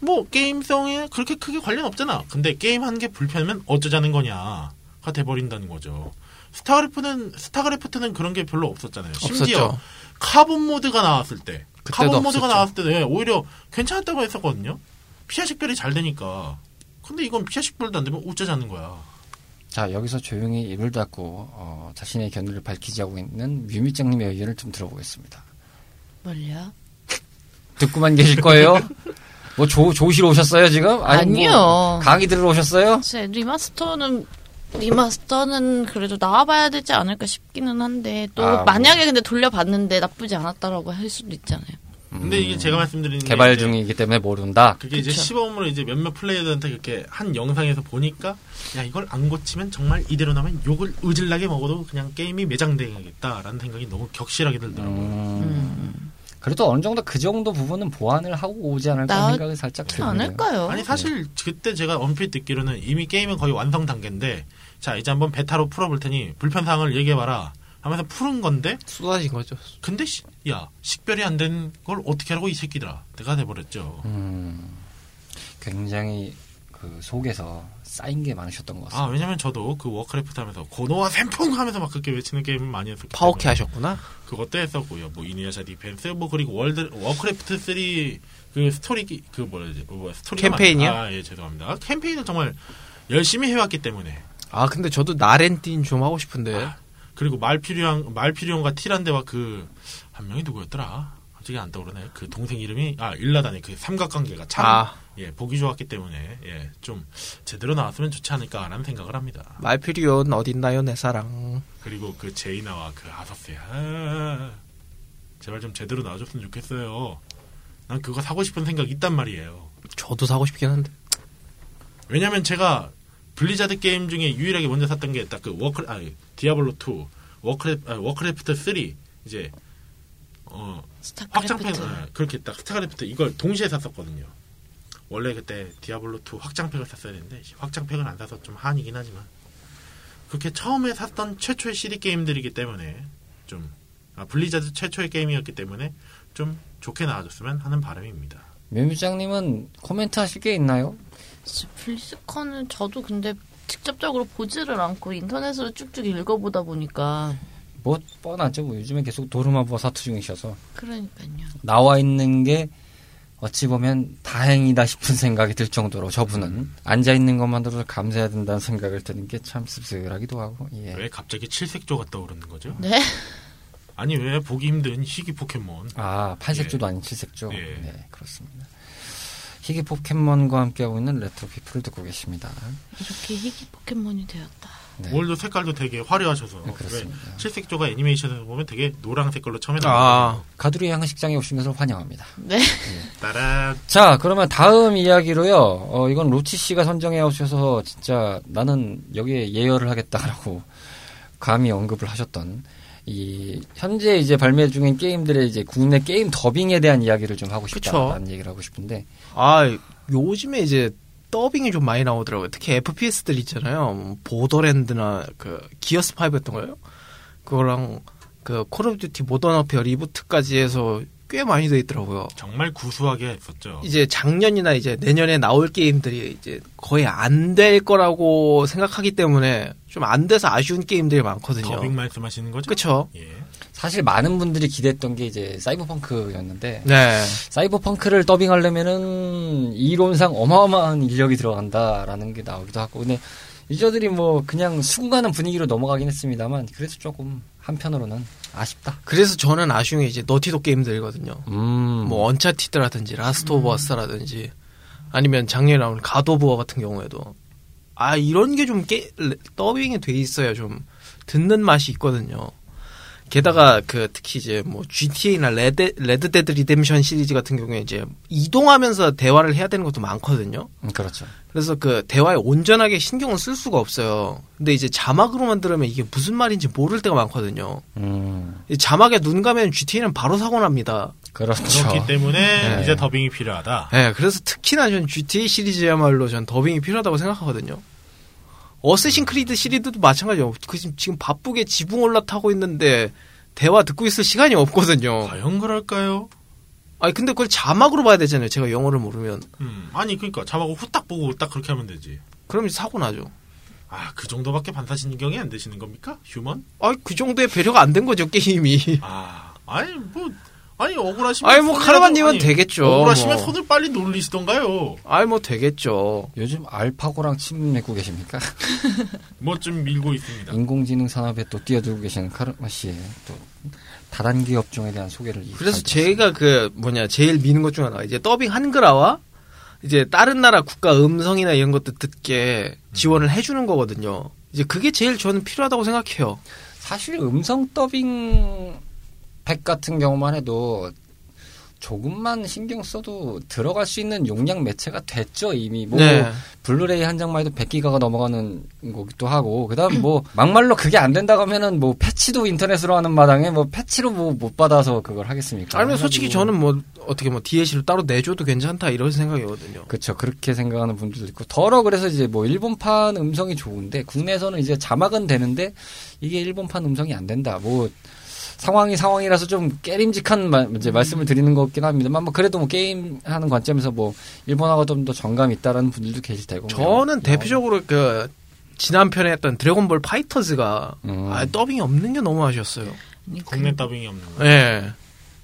뭐 게임성에 그렇게 크게 관련 없잖아. 근데 게임 하는 게 불편하면 어쩌자는 거냐가 돼버린다는 거죠. 스타크래프트는 스타크래프트는 그런 게 별로 없었잖아요. 심지어 없었죠. 카본 모드가 나왔을 때 카본 모드가 없었죠. 나왔을 때는 예, 오히려 괜찮았다고 했었거든요. 피아 식별이 잘 되니까. 근데 이건 피아 식별도 안 되면 어쩌자는 거야. 자 여기서 조용히 입을 닫고 어, 자신의 견해를 밝히지 하고 있는 뮤미짱님의 의견을 좀 들어보겠습니다. 뭘요? 듣고만 계실 거예요? 뭐 조, 조시러 오셨어요 지금? 아니, 뭐 아니요. 강의 들으러 오셨어요? 글쎄, 리마스터는 리마스터는 그래도 나와봐야 되지 않을까 싶기는 한데 또 아, 뭐. 만약에 근데 돌려봤는데 나쁘지 않았다라고 할 수도 있잖아요. 근데 이게 제가 말씀드리는 게 음. 개발 이제 중이기 때문에 모른다. 그게 이제 그쵸. 시범으로 이제 몇몇 플레이어들한테 그렇게 한 영상에서 보니까 야 이걸 안 고치면 정말 이대로 나면 욕을 오질나게 먹어도 그냥 게임이 매장되겠다라는 생각이 너무 절실하게 들더라고요. 음, 음. 그래도 어느 정도 그 정도 부분은 보완을 하고 오지 않을까 생각이 살짝 드는데요. 않을까요? 아니 사실 그때 제가 언뜻 듣기로는 이미 게임은 거의 완성 단계인데 자 이제 한번 베타로 풀어볼 테니 불편 사항을 얘기해봐라 하면서 푼 건데 쏟아진 거죠. 근데 시- 야 식별이 안 된 걸 어떻게 하라고 이 새끼들아 내가 돼버렸죠. 음, 굉장히 그 속에서 쌓인 게 많으셨던 것아 같습니다. 왜냐면 저도 그 워크래프트 하면서 고노와 샘풍 하면서 막 그렇게 외치는 게임을 많이 했었기 파오캐 하셨구나. 그것도 했었고요. 뭐 이누야샤 디펜스 뭐 그리고 월드 워크래프트 3 그 스토리 기- 그 뭐라 지 뭐 스토리 캠페인이요? 아예 죄송합니다. 캠페인을 정말 열심히 해왔기 때문에 아, 근데 저도 나렌틴 좀 하고 싶은데. 그리고 말퓨리온 말퓨리온과 티란데와 그 한 명이 누구였더라? 갑자기 안 떠오르네. 그 동생 이름이 아 일리단의 그 삼각관계가 참 아, 예, 보기 좋았기 때문에 예, 좀 제대로 나왔으면 좋지 않을까라는 생각을 합니다. 말퓨리온 어딨나요, 내 사랑. 그리고 그 제이나와 그 아서스야. 아, 제발 좀 제대로 나와줬으면 좋겠어요. 난 그거 사고 싶은 생각 있단 말이에요. 저도 사고 싶긴 한데. 왜냐면 제가 블리자드 게임 중에 유일하게 먼저 샀던 게 딱 그 워크 아 디아블로 2 워크래 아, 워크래프트 3 이제 어 확장팩 스타크래프트. 아, 그렇게 딱 스타크래프트 이걸 동시에 샀었거든요. 원래 그때 디아블로 2 확장팩을 샀어야 되는데 확장팩은 안 사서 좀 한이긴 하지만 그렇게 처음에 샀던 최초의 CD 게임들이기 때문에 좀 아, 블리자드 최초의 게임이었기 때문에 좀 좋게 나와줬으면 하는 바람입니다. 묘미장님은 코멘트 하실 게 있나요? 블리즈컨은 저도 근데 직접적으로 보지를 않고 인터넷으로 쭉쭉 읽어보다 보니까 뭐 뻔하죠. 뭐 요즘에 계속 도르마무와 사투 중이셔서 그러니까요. 나와 있는 게 어찌 보면 다행이다 싶은 생각이 들 정도로 저분은 앉아 있는 것만으로도 감사해야 된다는 생각을 드는 게 참 씁쓸하기도 하고 예. 왜 갑자기 칠색조가 떠오르는 거죠? 네. 아니 왜 보기 힘든 희귀 포켓몬 아 팔색조도 아닌 칠색조. 예. 네 그렇습니다. 희귀 포켓몬과 함께하고 있는 레트로 피플을 듣고 계십니다. 이렇게 희귀 포켓몬이 되었다. 네. 오늘도 색깔도 되게 화려하셔서 네, 그렇습니다. 왜 칠색조가 애니메이션에서 보면 되게 노랑 색깔로 처음에 아, 나와요. 가두리 양식장에 것을 환영합니다. 네. 따란 자, 그러면 다음 이야기로요. 어, 이건 로치 씨가 선정해 오셔서 진짜 나는 여기에 예열을 하겠다라고 감히 언급을 하셨던 이 현재 이제 발매 중인 게임들의 이제 국내 게임 더빙에 대한 이야기를 좀 하고 싶다라는 얘기를 하고 싶은데 아, 요즘에 이제 더빙이 좀 많이 나오더라고요. 특히 FPS들 있잖아요. 뭐 보더랜드나 그 기어스 5였던 거예요. 그거랑 그 콜 오브 듀티 모던 워페어 리부트까지 해서 꽤 많이 돼 있더라고요. 정말 구수하게 했었죠. 이제 작년이나 이제 내년에 나올 게임들이 이제 거의 안 될 거라고 생각하기 때문에 좀 안 돼서 아쉬운 게임들이 많거든요. 더빙 말씀하시는 거죠? 그쵸? 예. 사실 많은 분들이 기대했던 게 이제 사이버펑크였는데 네. 사이버펑크를 더빙하려면은 이론상 어마어마한 인력이 들어간다라는 게 나오기도 하고 근데 유저들이 뭐 그냥 수긍하는 분위기로 넘어가긴 했습니다만 그래도 조금 한편으로는 아쉽다. 그래서 저는 아쉬운 게 이제 너티독 게임들이거든요. 음, 뭐 언차티드라든지 라스트 오브 어스라든지 아니면 작년에 나온 갓 오브 워 같은 경우에도 아 이런 게 좀 더빙이 돼 있어야 좀 듣는 맛이 있거든요. 게다가 그 특히 이제 뭐 GTA나 레드 레드 데드 리뎀션 시리즈 같은 경우에 이제 이동하면서 대화를 해야 되는 것도 많거든요. 음, 그렇죠. 그래서 그 대화에 온전하게 신경을 쓸 수가 없어요. 근데 이제 자막으로만 들으면 이게 무슨 말인지 모를 때가 많거든요. 음, 이 자막에 눈 가면 GTA는 바로 사고 납니다. 그렇죠. 그렇기 때문에 네. 이제 더빙이 필요하다. 네, 그래서 특히나 전 GTA 시리즈야말로 전 더빙이 필요하다고 생각하거든요. 어쌔신 크리드 시리즈도 마찬가지예요. 그 지금, 지금 바쁘게 지붕 올라타고 있는데 대화 듣고 있을 시간이 없거든요. 과연 그럴까요? 아니 근데 그걸 자막으로 봐야 되잖아요. 제가 영어를 모르면. 음, 아니 그러니까 자막을 후딱 보고 딱 그렇게 하면 되지. 그러면 사고 나죠. 아, 그 정도밖에 반사신경이 안 되시는 겁니까? 휴먼? 아, 그 정도의 배려가 안 된 거죠 게임이. 아, 아니 뭐 아니 억울하시면 아니 뭐 카르마님은 아니, 되겠죠. 억울하시면 뭐. 손을 빨리 놀리시던가요. 아이 뭐 되겠죠. 요즘 알파고랑 침 맺고 계십니까? 뭐 좀 밀고 있습니다. 인공지능 산업에 또 뛰어들고 계시는 카르마 씨의 또 다단계 업종에 대한 소개를 이- 그래서. 제가 그 뭐냐 제일 미는 것 중 하나가 이제 더빙 한글화와 이제 다른 나라 국가 음성이나 이런 것도 듣게 지원을 해주는 거거든요. 이제 그게 제일 저는 필요하다고 생각해요. 사실 음성 더빙 팩 같은 경우만 해도 조금만 신경 써도 들어갈 수 있는 용량 매체가 됐죠 이미 뭐 네. 블루레이 한 장만 해도 100기가가 넘어가는 거기도 하고 그다음 뭐 막말로 그게 안 된다고 하면은 뭐 패치도 인터넷으로 하는 마당에 뭐 패치로 뭐 못 받아서 그걸 하겠습니까? 아니면 솔직히 저는 뭐 어떻게 뭐 DLC로 따로 내줘도 괜찮다 이런 생각이거든요. 그렇죠. 그렇게 생각하는 분들도 있고 더러 그래서 이제 뭐 일본판 음성이 좋은데 국내에서는 이제 자막은 되는데 이게 일본판 음성이 안 된다. 뭐 상황이 상황이라서 좀 깨림직한 마- 이제 말씀을 드리는 것 같긴 합니다만 뭐 그래도 뭐 게임 하는 관점에서 뭐 일본하고 좀더 정감이 있다라는 분들도 계실 테고. 저는 대표적으로 그 지난 편에 했던 드래곤볼 파이터즈가 음. 아, 더빙이 없는 게 너무 아쉬웠어요. 아니, 국내 그- 더빙이 없는 거. 예.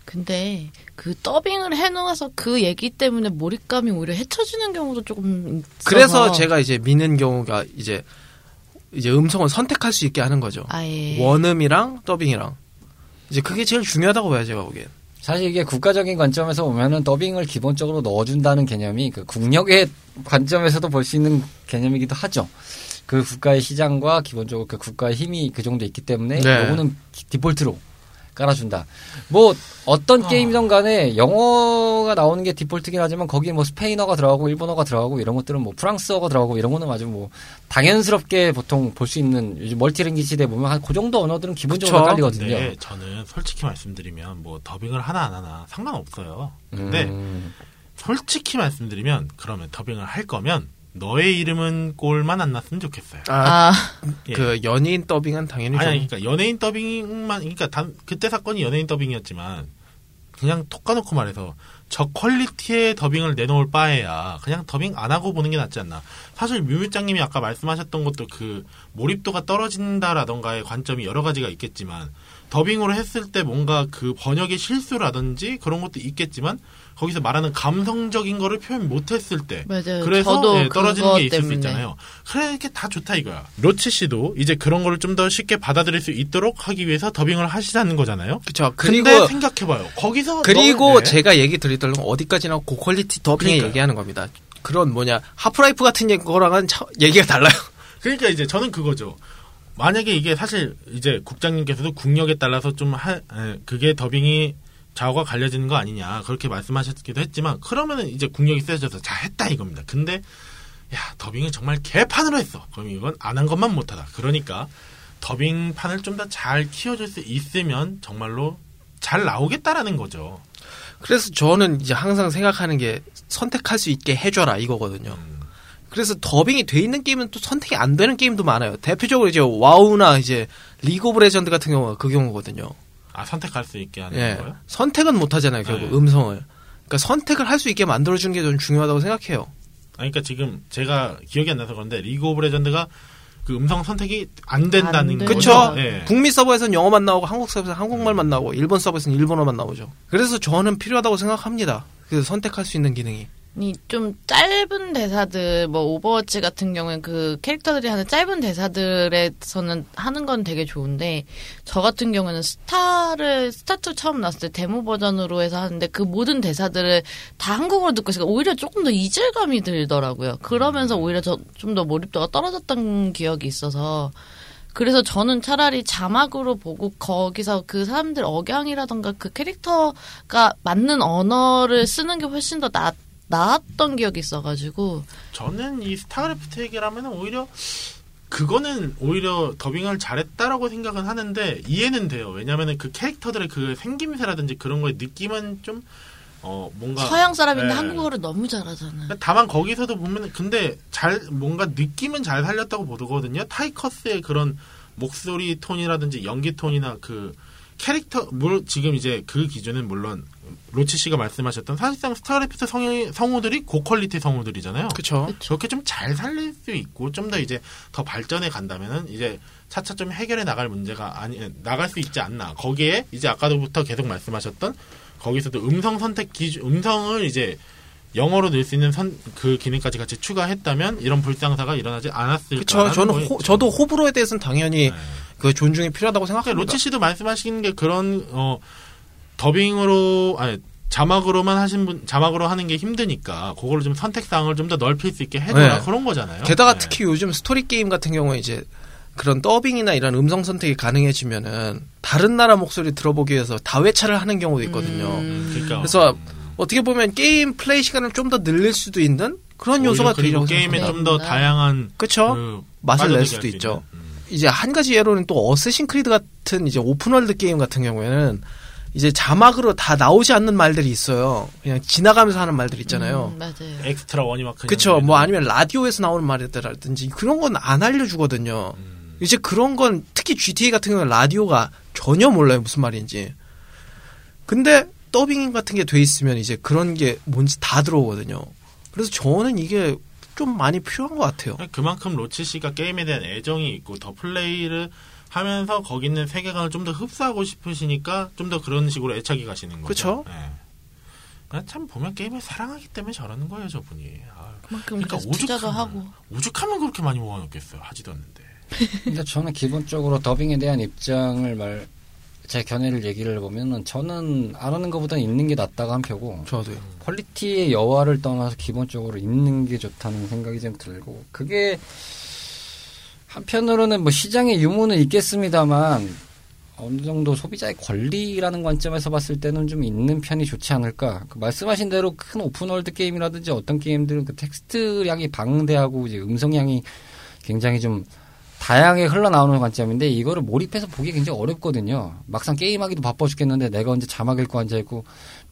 근데 그 더빙을 해놓아서 그 얘기 때문에 몰입감이 오히려 헤쳐지는 경우도 조금 있어서 그래서 제가 이제 미는 경우가 이제 이제 음성을 선택할 수 있게 하는 거죠. 아 예 원음이랑 더빙이랑 이제 그게 제일 중요하다고 봐요 제가 보기엔. 사실 이게 국가적인 관점에서 보면은 더빙을 기본적으로 넣어준다는 개념이 그 국력의 관점에서도 볼 수 있는 개념이기도 하죠. 그 국가의 시장과 기본적으로 그 국가의 힘이 그 정도 있기 때문에 네. 요거는 기- 디폴트로 깔아준다. 뭐 어떤 게임이든 간에 영어가 나오는 게 디폴트긴 하지만 거기에 뭐 스페인어가 들어가고 일본어가 들어가고 이런 것들은 뭐 프랑스어가 들어가고 이런 거는 아주 뭐 당연스럽게 보통 볼 수 있는 요즘 멀티랭귀지 시대에 보면 한 그 정도 언어들은 기본적으로 그쵸. 깔리거든요. 근데 저는 솔직히 말씀드리면 뭐 더빙을 하나 안 하나 상관없어요. 근데 음, 솔직히 말씀드리면 그러면 더빙을 할 거면 너의 이름은 꼴만 안 났으면 좋겠어요. 아, 아, 예. 그 연예인 더빙은 당연히 아니, 좀 아니, 그러니까 연예인 더빙만, 그러니까 단, 그때 사건이 연예인 더빙이었지만, 그냥 톡 까놓고 말해서, 저 퀄리티의 더빙을 내놓을 바에야, 그냥 더빙 안 하고 보는 게 낫지 않나. 사실 뮤뮤장님이 아까 말씀하셨던 것도 그, 몰입도가 떨어진다라던가의 관점이 여러 가지가 있겠지만, 더빙으로 했을 때 뭔가 그 번역의 실수라든지 그런 것도 있겠지만, 거기서 말하는 감성적인 거를 표현 못했을 때, 맞아요. 그래서 저도 예, 떨어지는 게 있을 수 때문에. 있잖아요. 그래 이게 다 좋다 이거야. 로치 씨도 이제 그런 거를 좀 더 쉽게 받아들일 수 있도록 하기 위해서 더빙을 하시자는 거잖아요. 그쵸. 그리고 그리고 생각해봐요. 거기서 그리고 너- 네. 제가 얘기 건 어디까지나 고퀄리티 더빙에 그러니까요. 얘기하는 겁니다. 그런 뭐냐 하프라이프 같은 얘- 거랑은 차- 얘기가 달라요. 그러니까 이제 저는 그거죠. 만약에 이게 사실 이제 국장님께서도 국력에 따라서 좀 하, 에, 그게 더빙이 좌우가 갈려지는 거 아니냐 그렇게 말씀하셨기도 했지만 그러면은 이제 국력이 세져서 자 했다 이겁니다. 근데 야 더빙을 정말 개판으로 했어. 그럼 이건 안 한 것만 못하다. 그러니까 더빙판을 좀 더 잘 키워줄 수 있으면 정말로 잘 나오겠다라는 거죠. 그래서 저는 이제 항상 생각하는 게 선택할 수 있게 해줘라 이거거든요. 음. 그래서 더빙이 돼 있는 게임은 또 선택이 안 되는 게임도 많아요. 대표적으로 이제 와우나 이제 리그 오브 레전드 같은 경우가 그 경우거든요. 아 선택할 수 있게 하는 예. 거요? 선택은 못 하잖아요, 결국 네. 음성을. 그러니까 선택을 할 수 있게 만들어 주는 게 좀 중요하다고 생각해요. 아니, 그러니까 지금 제가 기억이 안 나서 그런데 리그 오브 레전드가 그 음성 선택이 안 된다는 안 거죠. 그쵸? 예. 북미 서버에서는 영어만 나오고 한국 서버에서는 한국말만 나오고 일본 서버에서는 일본어만 나오죠. 그래서 저는 필요하다고 생각합니다. 그래서 선택할 수 있는 기능이. 이좀 짧은 대사들 뭐 오버워치 같은 경우엔 그 캐릭터들이 하는 짧은 대사들에서는 하는 건 되게 좋은데 저 같은 경우는 스타를 스타2 처음 나왔을 때 데모 버전으로 해서 하는데 그 모든 대사들을 다 한국어로 듣고 있으니까 오히려 조금 더 이질감이 들더라고요. 그러면서 오히려 좀 더 몰입도가 떨어졌던 기억이 있어서 그래서 저는 차라리 자막으로 보고 거기서 그 사람들 억양이라던가 그 캐릭터가 맞는 언어를 쓰는 게 훨씬 더 나, 나았던 기억이 있어가지고 저는 이 스타크래프트 얘기를 하면 오히려 그거는 오히려 더빙을 잘했다라고 생각은 하는데 이해는 돼요. 왜냐면은 그 캐릭터들의 그 생김새라든지 그런 거에 느낌은 좀 어 뭔가 서양 사람인데 예. 한국어를 너무 잘하잖아. 다만 거기서도 보면 근데 잘 뭔가 느낌은 잘 살렸다고 보거든요. 타이커스의 그런 목소리 톤이라든지 연기 톤이나 그 캐릭터 물 지금 이제 그 기준은 물론 로치 씨가 말씀하셨던 사실상 스타크래프트 성, 성우들이 고퀄리티 성우들이잖아요. 그쵸? 저렇게 좀 잘 살릴 수 있고 좀 더 이제 더 발전해 간다면은 이제 차차 좀 해결해 나갈 문제가 아니 나갈 수 있지 않나. 거기에 이제 아까부터 계속 말씀하셨던 거기서도 음성 선택 기준 음성을 이제 영어로 낼 수 있는 선, 그 기능까지 같이 추가했다면 이런 불상사가 일어나지 않았을까. 그쵸. 저는 호, 저도 호불호에 대해서는 당연히 네. 그 존중이 필요하다고 생각합니다. 로치 씨도 말씀하신 게 그런 어 더빙으로 아니 자막으로만 하신 분 자막으로 하는 게 힘드니까 그거를 좀 선택 사항을 좀 더 넓힐 수 있게 해줘라 네. 그런 거잖아요. 게다가 네. 특히 요즘 스토리 게임 같은 경우에 이제 그런 더빙이나 이런 음성 선택이 가능해지면은 다른 나라 목소리 들어보기 위해서 다회차를 하는 경우도 있거든요. 음. 그러니까 그래서 어떻게 보면 게임 플레이 시간을 좀 더 늘릴 수도 있는 그런 요소가 되려고 게임에. 좀 더 다양한 그쵸? 그 맛을 낼 수도 있죠. 음. 이제 한 가지 예로는 또 어쌔신 크리드 같은 이제 오픈월드 게임 같은 경우에는 이제 자막으로 다 나오지 않는 말들이 있어요. 그냥 지나가면서 하는 말들 있잖아요. 음, 맞아요. 엑스트라 one이 막 그쵸. 뭐 아니면 라디오에서 나오는 말이라든지 그런 건 안 알려주거든요. 음. 이제 그런 건 특히 GTA 같은 경우는 라디오가 전혀 몰라요. 무슨 말인지. 근데 더빙 같은 게 돼 있으면 이제 그런 게 뭔지 다 들어오거든요. 그래서 저는 이게 좀 많이 필요한 것 같아요. 그만큼 로치 씨가 게임에 대한 애정이 있고 더 플레이를 하면서 거기 있는 세계관을 좀 더 흡수하고 싶으시니까 좀 더 그런 식으로 애착이 가시는 거죠. 예. 그냥 참 보면 게임을 사랑하기 때문에 저러는 거예요, 저분이. 아유, 그만큼 그러니까 오죽하면- 하고. 오죽하면 그렇게 많이 모아놓겠어요. 하지도 않는데. 근데 저는 기본적으로 더빙에 대한 입장을 말, 제 견해를 얘기를 해보면은 저는 안 하는 것보다는 있는 게 낫다고 한 표고 저도요. 퀄리티의 여하를 떠나서 기본적으로 있는 게 좋다는 생각이 좀 들고 그게 한편으로는 뭐 시장의 유무는 있겠습니다만 어느 정도 소비자의 권리라는 관점에서 봤을 때는 좀 있는 편이 좋지 않을까. 그 말씀하신 대로 큰 오픈월드 게임이라든지 어떤 게임들은 그 텍스트량이 방대하고 이제 음성량이 굉장히 좀 다양하게 흘러나오는 관점인데 이거를 몰입해서 보기 굉장히 어렵거든요. 막상 게임하기도 바빠 죽겠는데 내가 언제 자막 읽고 앉아 있고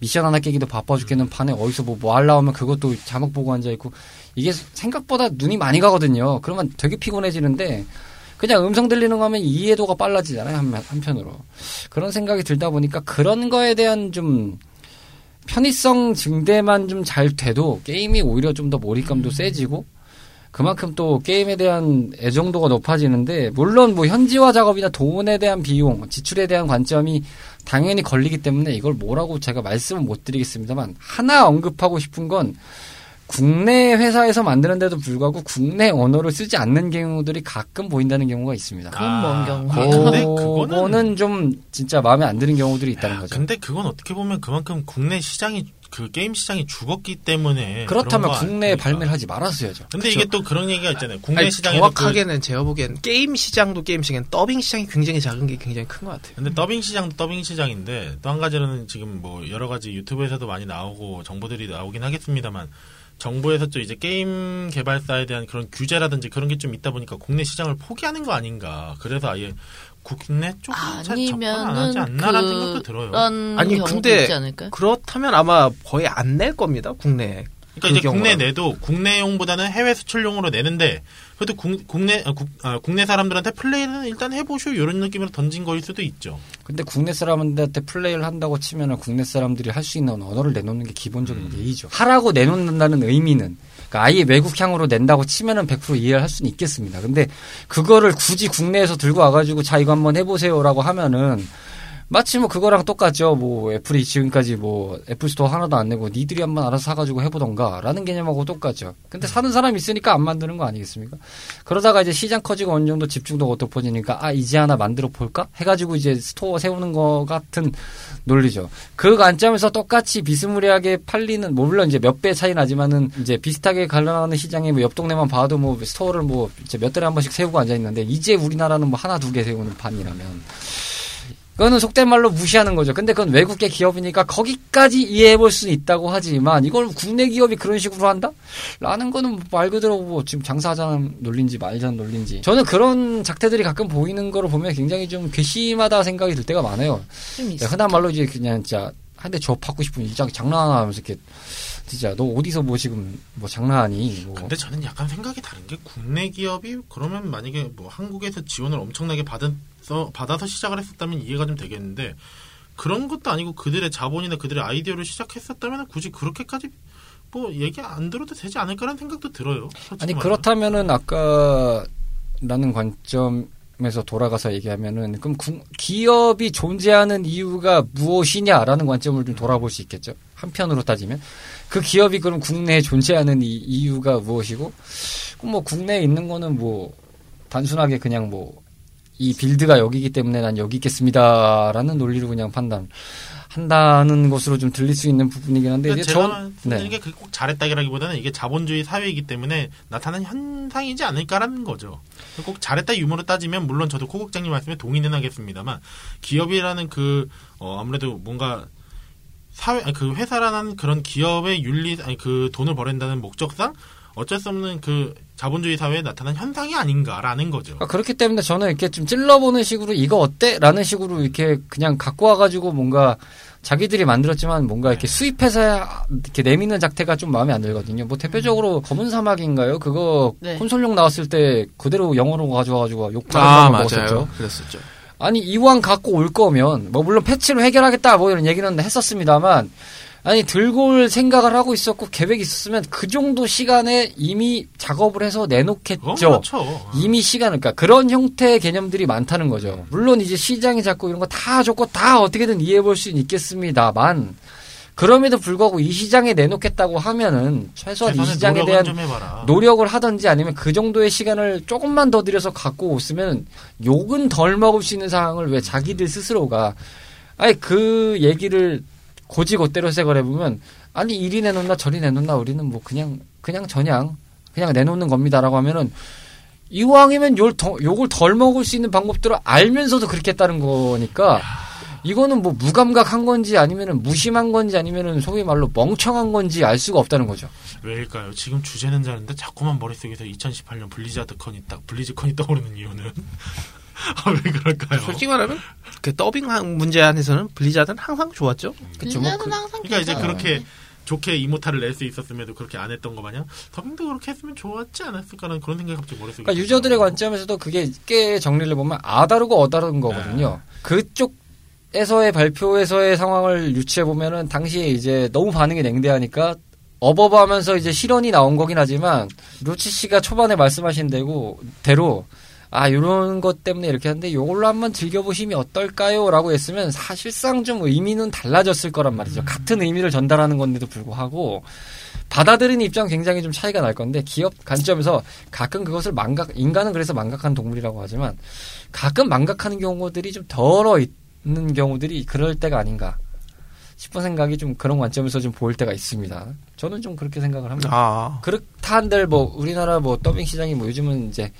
미션 하나 깨기도 바빠 죽겠는 판에 어디서 뭐 뭐 하려면 그것도 자막 보고 앉아 있고 이게 생각보다 눈이 많이 가거든요. 그러면 되게 피곤해지는데 그냥 음성 들리는 거 하면 이해도가 빨라지잖아요. 한, 한편으로. 그런 생각이 들다 보니까 그런 거에 대한 좀 편의성 증대만 좀 잘 돼도 게임이 오히려 좀 더 몰입감도 세지고 그만큼 또 게임에 대한 애정도가 높아지는데 물론 뭐 현지화 작업이나 돈에 대한 비용, 지출에 대한 관점이 당연히 걸리기 때문에 이걸 뭐라고 제가 말씀은 못 드리겠습니다만 하나 언급하고 싶은 건 국내 회사에서 만드는데도 불구하고 국내 언어를 쓰지 않는 경우들이 가끔 보인다는 경우가 있습니다. 그건 뭔 경우? 아, 근데 그거는 그거는 좀 진짜 마음에 안 드는 경우들이 있다는 거죠. 근데 그건 어떻게 보면 그만큼 국내 시장이 그 게임 시장이 죽었기 때문에 그렇다면 국내에? 발매를 하지 말았어야죠. 근데 이게 또 그런 얘기가 있잖아요. 국내 시장에 정확하게는 제가 보기엔 게임 시장도 게임 시장, 더빙 시장이 굉장히 작은 게 굉장히 큰 것 같아요. 근데 더빙 시장도 더빙 시장인데 또 한 가지로는 지금 뭐 여러 가지 유튜브에서도 많이 나오고 정보들이 나오긴 하겠습니다만 정부에서 또 이제 게임 개발사에 대한 그런 규제라든지 그런 게 좀 있다 보니까 국내 시장을 포기하는 거 아닌가. 그래서 아예 국내 쪽으로 잘 접근 안 하지 아니면은 않나라는 생각도 들어요. 그런 아니, 근데 있지 않을까요? 그렇다면 아마 거의 안 낼 겁니다, 국내에. 그러니까 그 이제. 국내 내도 국내용보다는 해외 수출용으로 내는데 그래도 국, 국내 아, 국, 아, 국내 사람들한테 플레이는 일단 해보쇼 이런 느낌으로 던진 거일 수도 있죠. 근데 국내 사람들한테 플레이를 한다고 치면은 국내 사람들이 할 수 있는 언어를 내놓는 게 기본적인 음. 예의죠. 하라고 내놓는다는 의미는 그러니까 아예 외국향으로 낸다고 치면은 100% 이해를 할 수는 있겠습니다. 근데 그거를 굳이 국내에서 들고 와가지고 자 이거 한번 해보세요라고 하면은 마치 뭐 그거랑 똑같죠. 뭐 애플이 지금까지 뭐 애플 스토어 하나도 안 내고 니들이 한번 알아서 사가지고 해보던가라는 개념하고 똑같죠. 근데 사는 사람 있으니까 안 만드는 거 아니겠습니까? 그러다가 이제 시장 커지고 어느 정도 집중도가 높아지니까 아 이제 하나 만들어 볼까 해가지고 이제 스토어 세우는 거 같은 논리죠. 그 관점에서 똑같이 비스무리하게 팔리는 뭐 물론 이제 몇 배 차이 나지만은 이제 비슷하게 갈라나가는 시장에 뭐 옆 동네만 봐도 뭐 스토어를 뭐 이제 몇 달에 한 번씩 세우고 앉아 있는데 이제 우리나라는 뭐 하나 두 개 세우는 판이라면 그거는 속된 말로 무시하는 거죠. 근데 그건 외국계 기업이니까 거기까지 이해해 볼 수는 있다고 하지만 이걸 국내 기업이 그런 식으로 한다? 라는 거는 말 그대로 뭐 지금 장사하자는 논리인지 말자는 논리인지. 저는 그런 작태들이 가끔 보이는 거를 보면 굉장히 좀 괘씸하다 생각이 들 때가 많아요. 좀 네. 흔한 말로 이제 그냥 진짜 한 대 줘 받고 싶은 이장 장난하면서 이렇게 진짜 너 어디서 뭐 지금 뭐 장난하니? 뭐. 근데 저는 약간 생각이 다른 게 국내 기업이 그러면 만약에 뭐 한국에서 지원을 엄청나게 받 아서 받아서 시작을 했었다면 이해가 좀 되겠는데 그런 것도 아니고 그들의 자본이나 그들의 아이디어로 시작했었다면 굳이 그렇게까지 뭐 얘기 안 들어도 되지 않을까라는 생각도 들어요. 아니 말하면. 그렇다면은 아까라는 관점에서 돌아가서 얘기하면은 그럼 구- 기업이 존재하는 이유가 무엇이냐라는 관점을 좀 돌아볼 수 있겠죠. 한편으로 따지면 그 기업이 그럼 국내에 존재하는 이, 이유가 무엇이고 뭐 국내에 있는 거는 뭐 단순하게 그냥 뭐 이 빌드가 여기기 때문에 난 여기 있겠습니다라는 논리로 그냥 판단. 한다는 것으로 좀 들릴 수 있는 부분이긴 한데 그러니까 이제 제가 전 말씀드리는 게 그게 꼭 잘했다기라기보다는 이게 자본주의 사회이기 때문에 나타난 현상이지 않을까라는 거죠. 꼭 잘했다 유머로 따지면 물론 저도 코국장님 말씀에 동의는 하겠습니다만 기업이라는 그 어, 아무래도 뭔가 사회 아니, 그 회사라는 그런 기업의 윤리 아니 그 돈을 벌인다는 목적상 어쩔 수 없는 그 자본주의 사회에 나타난 현상이 아닌가라는 거죠. 그러니까 그렇기 때문에 저는 이렇게 좀 찔러보는 식으로 이거 어때? 라는 식으로 이렇게 그냥 갖고 와가지고 뭔가 자기들이 만들었지만 뭔가 이렇게 수입해서 이렇게 내미는 작태가 좀 마음에 안 들거든요. 뭐 대표적으로 검은 사막인가요? 그거 네. 콘솔용 나왔을 때 그대로 영어로 가져와가지고 욕 아, 받은 거 맞아요. 먹었었죠. 그랬었죠. 아니 이왕 갖고 올 거면 뭐 물론 패치로 해결하겠다 뭐 이런 얘기는 했었습니다만 아니 들고 올 생각을 하고 있었고 계획이 있었으면 그 정도 시간에 이미 작업을 해서 내놓겠죠. 그렇죠. 이미 시간을, 그러니까 그런 형태의 개념들이 많다는 거죠. 물론 이제 시장이 잡고 이런 거 다 좋고 다 어떻게든 이해해 볼 수는 있겠습니다만, 그럼에도 불구하고 이 시장에 내놓겠다고 하면은 최소한 이 시장에 대한. 노력을 하든지 아니면 그 정도의 시간을 조금만 더 들여서 갖고 오으면 욕은 덜 먹을 수 있는 상황을 왜 자기들 스스로가 아니 그 얘기를 곧이곧대로 생각을 해보면 아니 이리 내놓나 저리 내놓나 우리는 뭐 그냥 그냥 전향 그냥 내놓는 겁니다라고 하면은 이왕이면 욕 더, 욕을 덜 먹을 수 있는 방법들을 알면서도 그렇게 했다는 거니까 이거는 뭐 무감각한 건지 아니면은 무심한 건지 아니면은 소위 말로 멍청한 건지 알 수가 없다는 거죠. 왜일까요? 지금 주제는 다른데 자꾸만 머릿속에서 2018년 블리자드 컨이 딱 블리즈 컨이 떠오르는 이유는 아, 왜 그럴까요? 솔직히 말하면 그 더빙 문제 안에서는 블리자드는 항상 좋았죠. 그쵸, 뭐 블리자드는 그- 항상 그러니까 이제 괜찮아요. 그렇게 좋게 이모탈을 낼 수 있었음에도 그렇게 안 했던 거 마냥 더빙도 그렇게 했으면 좋았지 않았을까라는 그런 생각이 갑자기 머릿속에 그러니까 유저들의 관점에서도 그게 꽤 정리를 해보면 아다르고 어다른 거거든요. 그쪽 에서의 발표에서의 상황을 유추해 보면은 당시에 이제 너무 반응이 냉대하니까 어버버하면서 이제 실언이 나온 거긴 하지만 루치 씨가 초반에 말씀하신 대로 대로 아 이런 것 때문에 이렇게 하는데 요걸로 한번 즐겨보시면 어떨까요?라고 했으면 사실상 좀 의미는 달라졌을 거란 말이죠. 같은 의미를 전달하는 건데도 불구하고 받아들이는 입장 굉장히 좀 차이가 날 건데 기업 관점에서 가끔 그것을 망각 인간은 그래서 망각한 동물이라고 하지만 가끔 망각하는 경우들이 좀 덜어 있는 경우들이 그럴 때가 아닌가 싶은 생각이 좀 그런 관점에서 좀 보일 때가 있습니다. 저는 좀 그렇게 생각을 합니다. 아, 그렇다 한들 뭐 우리나라 뭐 더빙 시장이 뭐 요즘은 이제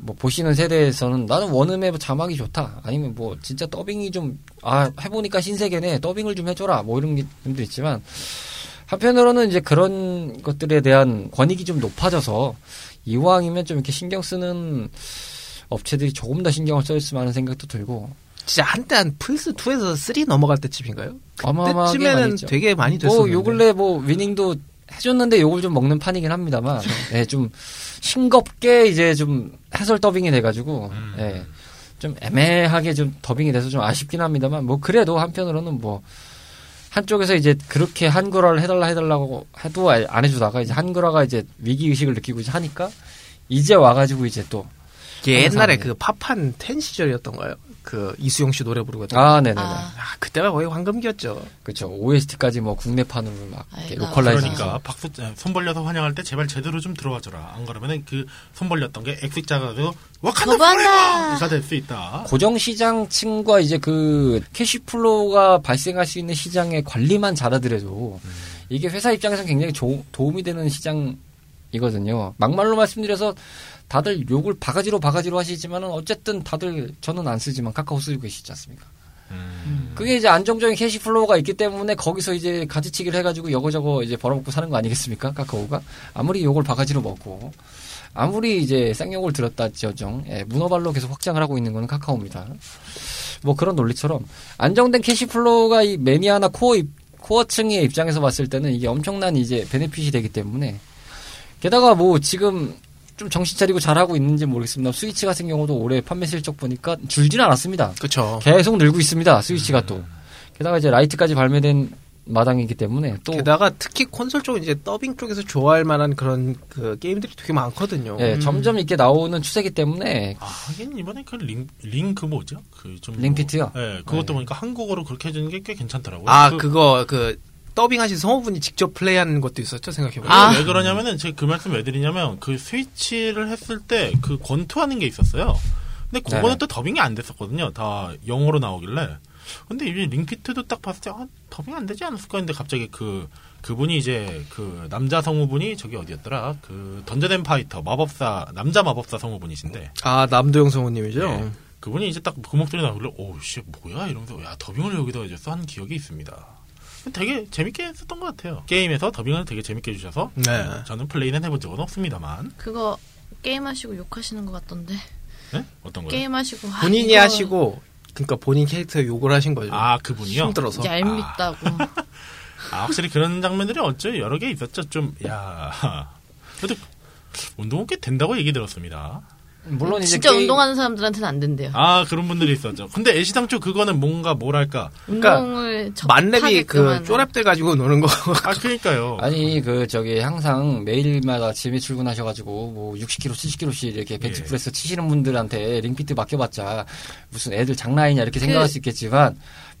뭐 보시는 세대에서는 나는 원음의 자막이 좋다 아니면 뭐 진짜 더빙이 좀 아 해보니까 신세계네 더빙을 좀 해줘라 뭐 이런 분도 있지만 한편으로는 이제 그런 것들에 대한 권익이 좀 높아져서 이왕이면 좀 이렇게 신경 쓰는 업체들이 조금 더 신경을 써줬으면 하는 생각도 들고 진짜 한때 한 플스 2에서 3 넘어갈 때쯤인가요? 그때쯤에는. 되게 많이 됐었는데. 뭐, 요 근래 뭐, 위닝도 해줬는데 요걸 좀 먹는 판이긴 합니다만, 예, 좀, 싱겁게 이제 좀 해설 더빙이 돼가지고, 음. 예, 좀 애매하게 좀 더빙이 돼서 좀 아쉽긴 합니다만, 뭐, 그래도 한편으로는 뭐, 한쪽에서 이제 그렇게 한글화를 해달라 해달라고 해도 안 해주다가 이제 한글화가 이제 위기 의식을 느끼고 이제 하니까, 이제 와가지고 이제 또, 이게 옛날에 그 파판 10 시절이었던가요? 그 이수영 씨 노래 부르거든. 요 아, 네네네. 아. 아, 그때가 거의 황금기였죠. 그쵸. OST까지 뭐 국내판으로 막, 아이고. localize. 그러니까 박수 아, 손 벌려서 환영할 때 제발 제대로 좀 들어와줘라. 안 그러면은 그손 벌렸던 게 X자가 돼서 와칸다 거부한다. forever가 될수 있다. 고정 시장층과 이제 그 cash flow가 발생할 수 있는 시장의 관리만 잘하더라도 이게 회사 입장에서 굉장히 조- 도움이 되는 시장 이거든요. 막말로 말씀드려서 다들 욕을 바가지로 바가지로 하시지만은 어쨌든 다들 저는 안 쓰지만 카카오 쓰고 계시지 않습니까? 음. 그게 이제 안정적인 cash flow가 있기 때문에 거기서 이제 가지치기를 해가지고 여거저거 이제 벌어먹고 사는 거 아니겠습니까? 카카오가 아무리 욕을 바가지로 먹고 아무리 이제 쌍욕을 들었다 지언정 예, 문어발로 계속 확장을 하고 있는 거는 카카오입니다. 뭐 그런 논리처럼 안정된 cash flow가 이 매니아나 코어 입- 코어층의 입장에서 봤을 때는 이게 엄청난 이제 benefit이 되기 때문에 게다가 뭐 지금 좀 정신 차리고 잘하고 있는지 모르겠습니다. 스위치 같은 경우도 올해 판매 실적 보니까 줄지는 않았습니다. 그쵸. 계속 늘고 있습니다. 스위치가 또. 게다가 이제 라이트까지 발매된 마당이기 때문에 또 게다가 특히 콘솔 쪽 이제 더빙 쪽에서 좋아할 만한 그런 그 게임들이 되게 많거든요. 예, 점점 이렇게 나오는 추세기 때문에 아, 하긴 이번에 그 링, 링크 뭐죠? 그 좀. 링피트요? 예, 그것도 네. 보니까 한국어로 그렇게 해주는 게 꽤 괜찮더라고요. 아, 그, 그, 거 그, 더빙하신 성우분이 직접 플레이하는 것도 있었죠, 생각해보면. 아. 왜 그러냐면은 제가 그 말씀 왜 드리냐면 그 스위치를 했을 때 그 권투하는 게 있었어요. 근데 그거는 네네. 또 더빙이 안 됐었거든요. 다 영어로 나오길래. 근데 이제 링피트도 딱 봤을 때 아, 더빙 안 되지 않았을까 했는데 갑자기 그 그분이 이제 그 남자 성우분이 저기 어디였더라? 그 던전 앤 파이터 마법사 남자 마법사 성우분이신데 아, 남도영 성우님이죠? 예. 그분이 이제 딱 그 목소리 나오길래 오씨 뭐야 이러면서 야 더빙을 여기다 이제 한 기억이 있습니다. 되게 재밌게 했었던 것 같아요. 게임에서 더빙을 되게 재밌게 해주셔서 네. 저는 플레이는 해본 적은 없습니다만 그거 게임하시고 욕하시는 것 같던데. 네? 어떤 거요? 게임하시고 아, 본인이 이거 하시고, 그러니까 본인 캐릭터 욕을 하신 거죠. 아 그분이요? 힘들어서. 얄밉다고. 아 확실히 그런 장면들이 어쩌 여러 개 있었죠. 좀 야 그래도 운동은 꽤 된다고 얘기 들었습니다. 물론 이제 진짜 게임- 운동하는 사람들한테는 안 된대요. 아 그런 분들이 있었죠. 근데 애시당초 그거는 뭔가 뭐랄까 그러니까 운동을 만렙이 그 쪼랩들 가지고 노는 거. 아 그러니까요. 아니 그 저기 항상 매일마다 집에 출근하셔가지고 뭐 60kg, 70kg씩 이렇게 벤치프레스 치시는 분들한테 링피트 맡겨봤자 무슨 애들 장난이냐 이렇게 생각할 수 있겠지만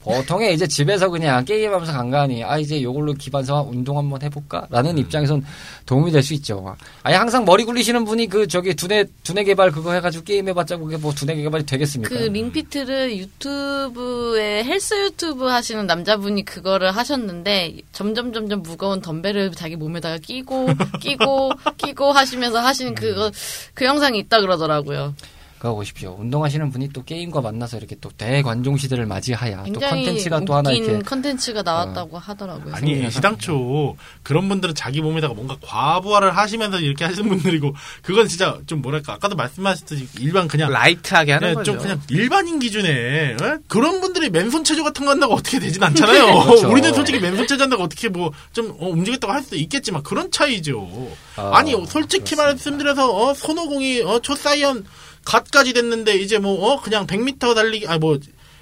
보통의 이제 집에서 그냥 게임하면서 간간히 아 이제 요걸로 기반서 운동 한번 해볼까라는 입장에선 도움이 될 수 있죠. 아니 항상 머리 굴리시는 분이 그 저기 두뇌 두뇌 개발 그거 해가지고 게임 해봤자 그게 뭐 두뇌 개발이 되겠습니까? 그 링피트를 유튜브에 헬스 유튜브 하시는 남자분이 그거를 하셨는데 점점 점점 무거운 덤벨을 자기 몸에다가 끼고 끼고 끼고 하시면서 하시는 그거 그 영상이 있다 그러더라고요. 그거 보십시오. 운동하시는 분이 또 게임과 만나서 이렇게 또 대관종 시대를 맞이하야 또 굉장히 컨텐츠가 또 하나 이렇게 어. 컨텐츠가 나왔다고 하더라고요. 아니 시당초 그런 분들은 자기 몸에다가 뭔가 과부하를 하시면서 이렇게 하시는 분들이고 그건 진짜 좀 뭐랄까 아까도 말씀하셨듯이 일반 그냥 light하게 하는 네, 거죠. 좀 그냥 일반인 기준에 에? 그런 분들이 맨손 체조 같은 거 한다고 어떻게 되진 않잖아요. 그렇죠. 우리는 솔직히 맨손 체조 한다고 어떻게 뭐좀 움직였다고 할 수도 있겠지만 그런 차이죠. 아, 아, 니 솔직히 그렇습니다. 말씀드려서 어, 손오공이 어, 초사이언 갓까지 됐는데 이제 뭐 어, 그냥 100m 달리기 아뭐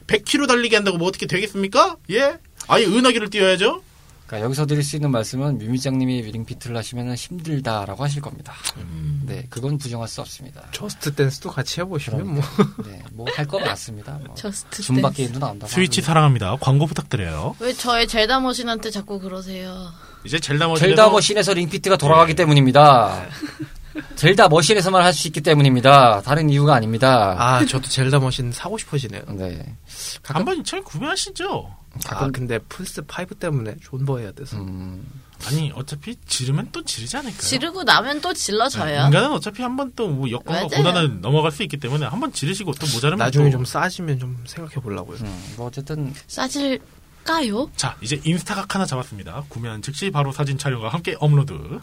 100km 달리기 한다고 뭐 어떻게 되겠습니까? 예? 아예 은하기를 뛰어야죠. 그러니까 여기서 드릴 수 있는 말씀은 뮤미장님이 링피트를 하시면 힘들다라고 하실 겁니다. 음. 네, 그건 부정할 수 없습니다. 저스트 댄스도 같이 해보시면 뭐 네, 뭐 할 거 많습니다. 뭐. 저스트 줌바 댄스. 게임도 나온다고. 스위치 하고요. 사랑합니다. 광고 부탁드려요. 왜 저의 젤다 머신한테 자꾸 그러세요? 이제 젤다 머신에서 젤다 머신에서 링피트가 돌아가기 때문입니다. 젤다 머신에서만 할 수 있기 때문입니다. 다른 이유가 아닙니다. 아 저도 젤다 머신 사고 싶어지네요. 네. 한번 잘 구매하시죠. 아 근데 플스 5 때문에 존버해야 돼서 음, 아니 어차피 지르면 또 지르지 않을까요? 지르고 나면 또 질러져요. 인간은 어차피 한번또뭐 여건과. 고난을 넘어갈 수 있기 때문에 한번 지르시고 또 모자르면 나중에 또 좀 싸지면 좀 생각해 보려고요. 음, 뭐 어쨌든 싸질 까요? 자, 이제 인스타각 하나 잡았습니다. 구매한 즉시 바로 사진 촬영과 함께 업로드.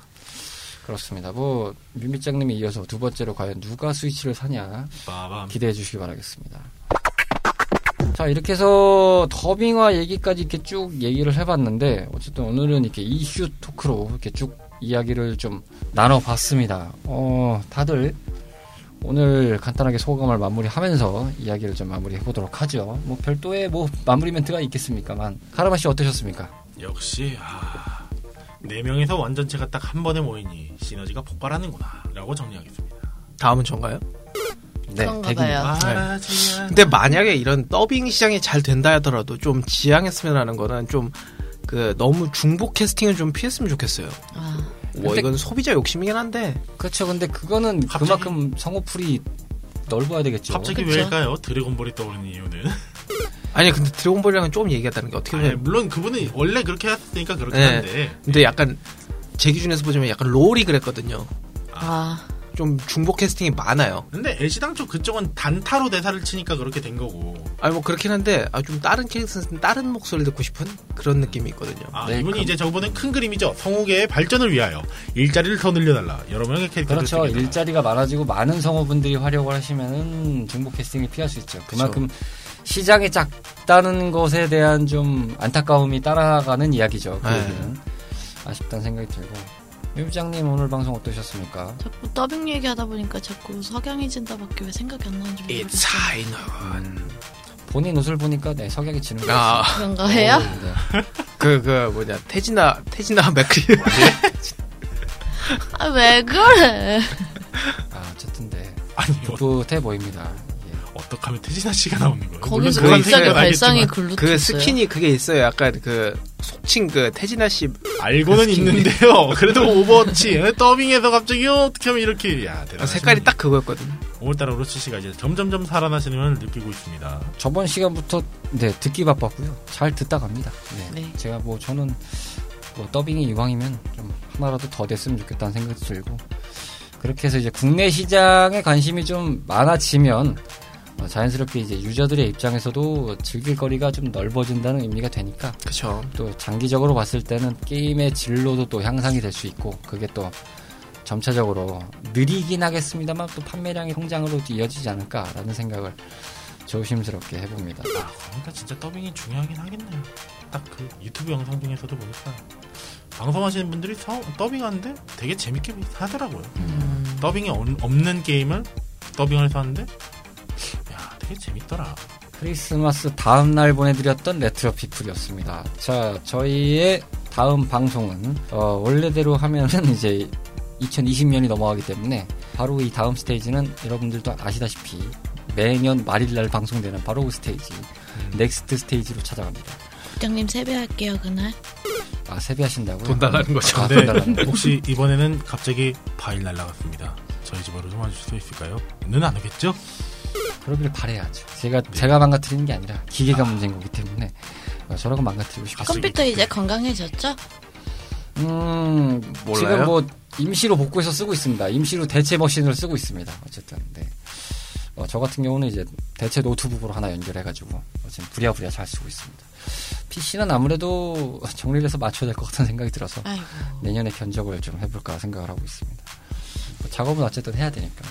그렇습니다. 뭐 뮤미장님이 이어서 두 번째로 과연 누가 스위치를 사냐 빠밤. 기대해 주시기 바라겠습니다. 자 이렇게 해서 더빙화 얘기까지 이렇게 쭉 얘기를 해봤는데 어쨌든 오늘은 이렇게 이슈 토크로 이렇게 쭉 이야기를 좀 나눠봤습니다. 어 다들 오늘 간단하게 소감을 마무리하면서 이야기를 좀 마무리해 보도록 하죠. 뭐 별도의 뭐 마무리 멘트가 있겠습니까만 카르마 씨 어떠셨습니까? 역시 아, 네 명에서 완전체가 딱 한 번에 모이니 시너지가 폭발하는구나. 라고 정리하겠습니다. 다음은 전가요? 네, 대기입니다. 아, 지야. 근데 만약에 이런 더빙 시장이 잘 된다 하더라도 좀 지양했으면 하는 거는 좀 그 너무 중복 캐스팅은 좀 피했으면 좋겠어요. 아, 뭐 근데- 이건 소비자 욕심이긴 한데 그렇죠. 근데 그거는 갑자기- 그만큼 성우풀이 넓어야 되겠죠. 갑자기 그쵸. 왜일까요? 드래곤볼이 떠오르는 이유는. 아니 근데 드래곤볼이랑은 조금 얘기했다는 게 어떻게 아니, 보면 물론 그분은 원래 그렇게 했으니까 그렇긴 네. 한데. 근데 약간 제 기준에서 보자면 약간 롤이 그랬거든요. 아, 좀 중복 캐스팅이 많아요. 근데 애시당초 그쪽은 단타로 대사를 치니까 그렇게 된 거고. 아니 뭐 그렇긴 한데 아, 좀 다른 캐릭터는 다른 목소리를 듣고 싶은 그런 느낌이 있거든요. 아, 네, 이분이 그- 이제 저분은 큰 그림이죠. 성우계의 발전을 위하여 일자리를 더 늘려달라. 여러 명의 캐릭터를 그렇죠. 일자리가 많아지고 많은 성우분들이 활약을 하시면은 중복 캐스팅을 피할 수 있죠. 그만큼 시장이 작다는 것에 대한 좀 안타까움이 따라가는 이야기죠. 그 네. 아쉽다는 생각이 들고. 유부장님 오늘 방송 어떠셨습니까? 자꾸 더빙 얘기하다 보니까 자꾸 석양해진다밖에 왜 생각이 안 나는지 I know. 본인 옷을 보니까 네 석양이 지는 거 아, 그런가 해요? 네. 그, 그, 뭐냐, 태진아, 태진아 맥크리. 아, 왜 그래? 아 어쨌든 네 아니, 어, 풋풋해 보입니다. 예. 어떻게 하면 태진아 씨가 나오는 거예요? 거기서 갑자기 발상이 글로 그. 스킨이 그게 있어요. 약간 그, 속칭 그, 태진아 씨. 알고는 있는데요. 그래도 오버워치 에? 더빙해서 갑자기 어떻게 하면 이렇게 야 대단. 색깔이 딱 그거였거든요. 오늘따라 오로치 씨가 이제 점점점 살아나시는 걸 느끼고 있습니다. 저번 시간부터 네 듣기 바빴고요. 잘 듣다 갑니다. 네. 네. 제가 뭐 저는 뭐 더빙이 이왕이면 좀 하나라도 더 됐으면 좋겠다는 생각도 들고 그렇게 해서 이제 국내 시장에 관심이 좀 많아지면 어, 자연스럽게 이제 유저들의 입장에서도 즐길 거리가 좀 넓어진다는 의미가 되니까 그쵸. 또 장기적으로 봤을 때는 게임의 진로도 또 향상이 될 수 있고 그게 또 점차적으로 느리긴 하겠습니다만 또 판매량의 성장으로 이어지지 않을까라는 생각을 조심스럽게 해봅니다. 아, 그러니까 진짜 더빙이 중요하긴 하겠네요. 딱 그 유튜브 영상 중에서도 보니까 방송하시는 분들이 서, 더빙하는데 되게 재밌게 하더라고요. 음. 더빙이 없- 없는 게임을 더빙을 해서 하는데 야 되게 재밌더라. 크리스마스 다음 날 보내드렸던 레트로 피플이었습니다. 자, 저희의 다음 방송은 어, 원래대로 하면은 이제 2020년이 넘어가기 때문에 바로 이 다음 스테이지는 여러분들도 아시다시피 매년 말일날 방송되는 바로 그 스테이지 next stage로 찾아갑니다. 부장님 세배할게요 그날. 아 세배하신다고요? 돈 달라는 거죠. 아, 네. 돈 달라는 거. 혹시 이번에는 갑자기 파일 날라갔습니다. 저희 집으로 좀 와주실 수 있을까요? 는 안 오겠죠? 그러길 바래야죠. 제가 제가 망가뜨리는 게 아니라 기계가 문제인 거기 때문에 어, 저라고 망가뜨리고 싶겠어요. 컴퓨터 이제 건강해졌죠? 음, 몰라요? 지금 뭐 임시로 복구해서 쓰고 있습니다. 임시로 대체 머신을 쓰고 있습니다. 어쨌든 네. 어, 저 같은 경우는 이제 대체 노트북으로 하나 연결해가지고 어, 지금 부랴부랴 잘 쓰고 있습니다. PC는 아무래도 정리를 해서 맞춰야 될 것 같은 생각이 들어서 아이고. 내년에 견적을 좀 해볼까 생각을 하고 있습니다. 뭐 작업은 어쨌든 해야 되니까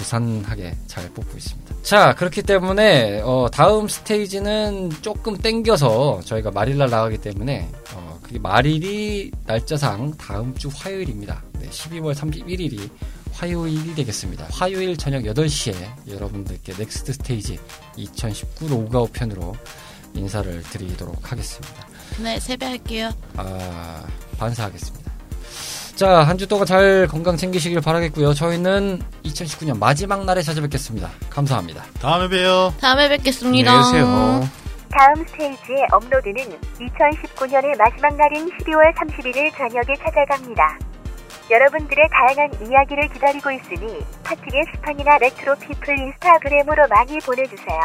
부산하게 잘 뽑고 있습니다. 자 그렇기 때문에 어, 다음 스테이지는 조금 땡겨서 저희가 말일날 나가기 때문에 어, 그게 말일이 날짜상 다음 주 화요일입니다. 네, 12월 31일이 화요일이 되겠습니다. 화요일 저녁 8시에 여러분들께 next stage 2019 로그아웃 편으로 인사를 드리도록 하겠습니다. 네, 세배할게요. 아, 반사하겠습니다. 자, 한 주 동안 잘 건강 챙기시길 바라겠고요. 저희는 2019년 마지막 날에 찾아뵙겠습니다. 감사합니다. 다음에 봬요. 다음에 뵙겠습니다. 안녕히 계세요. 다음 스테이지의 업로드는 2019년의 마지막 날인 12월 31일 저녁에 찾아갑니다. 여러분들의 다양한 이야기를 기다리고 있으니 팟티에 스푼이나 레트로 피플 인스타그램으로 많이 보내주세요.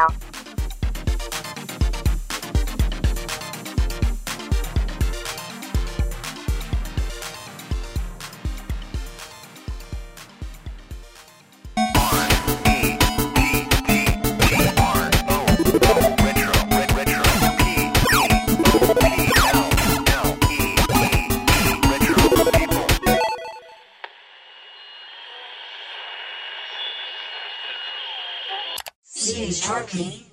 shortly.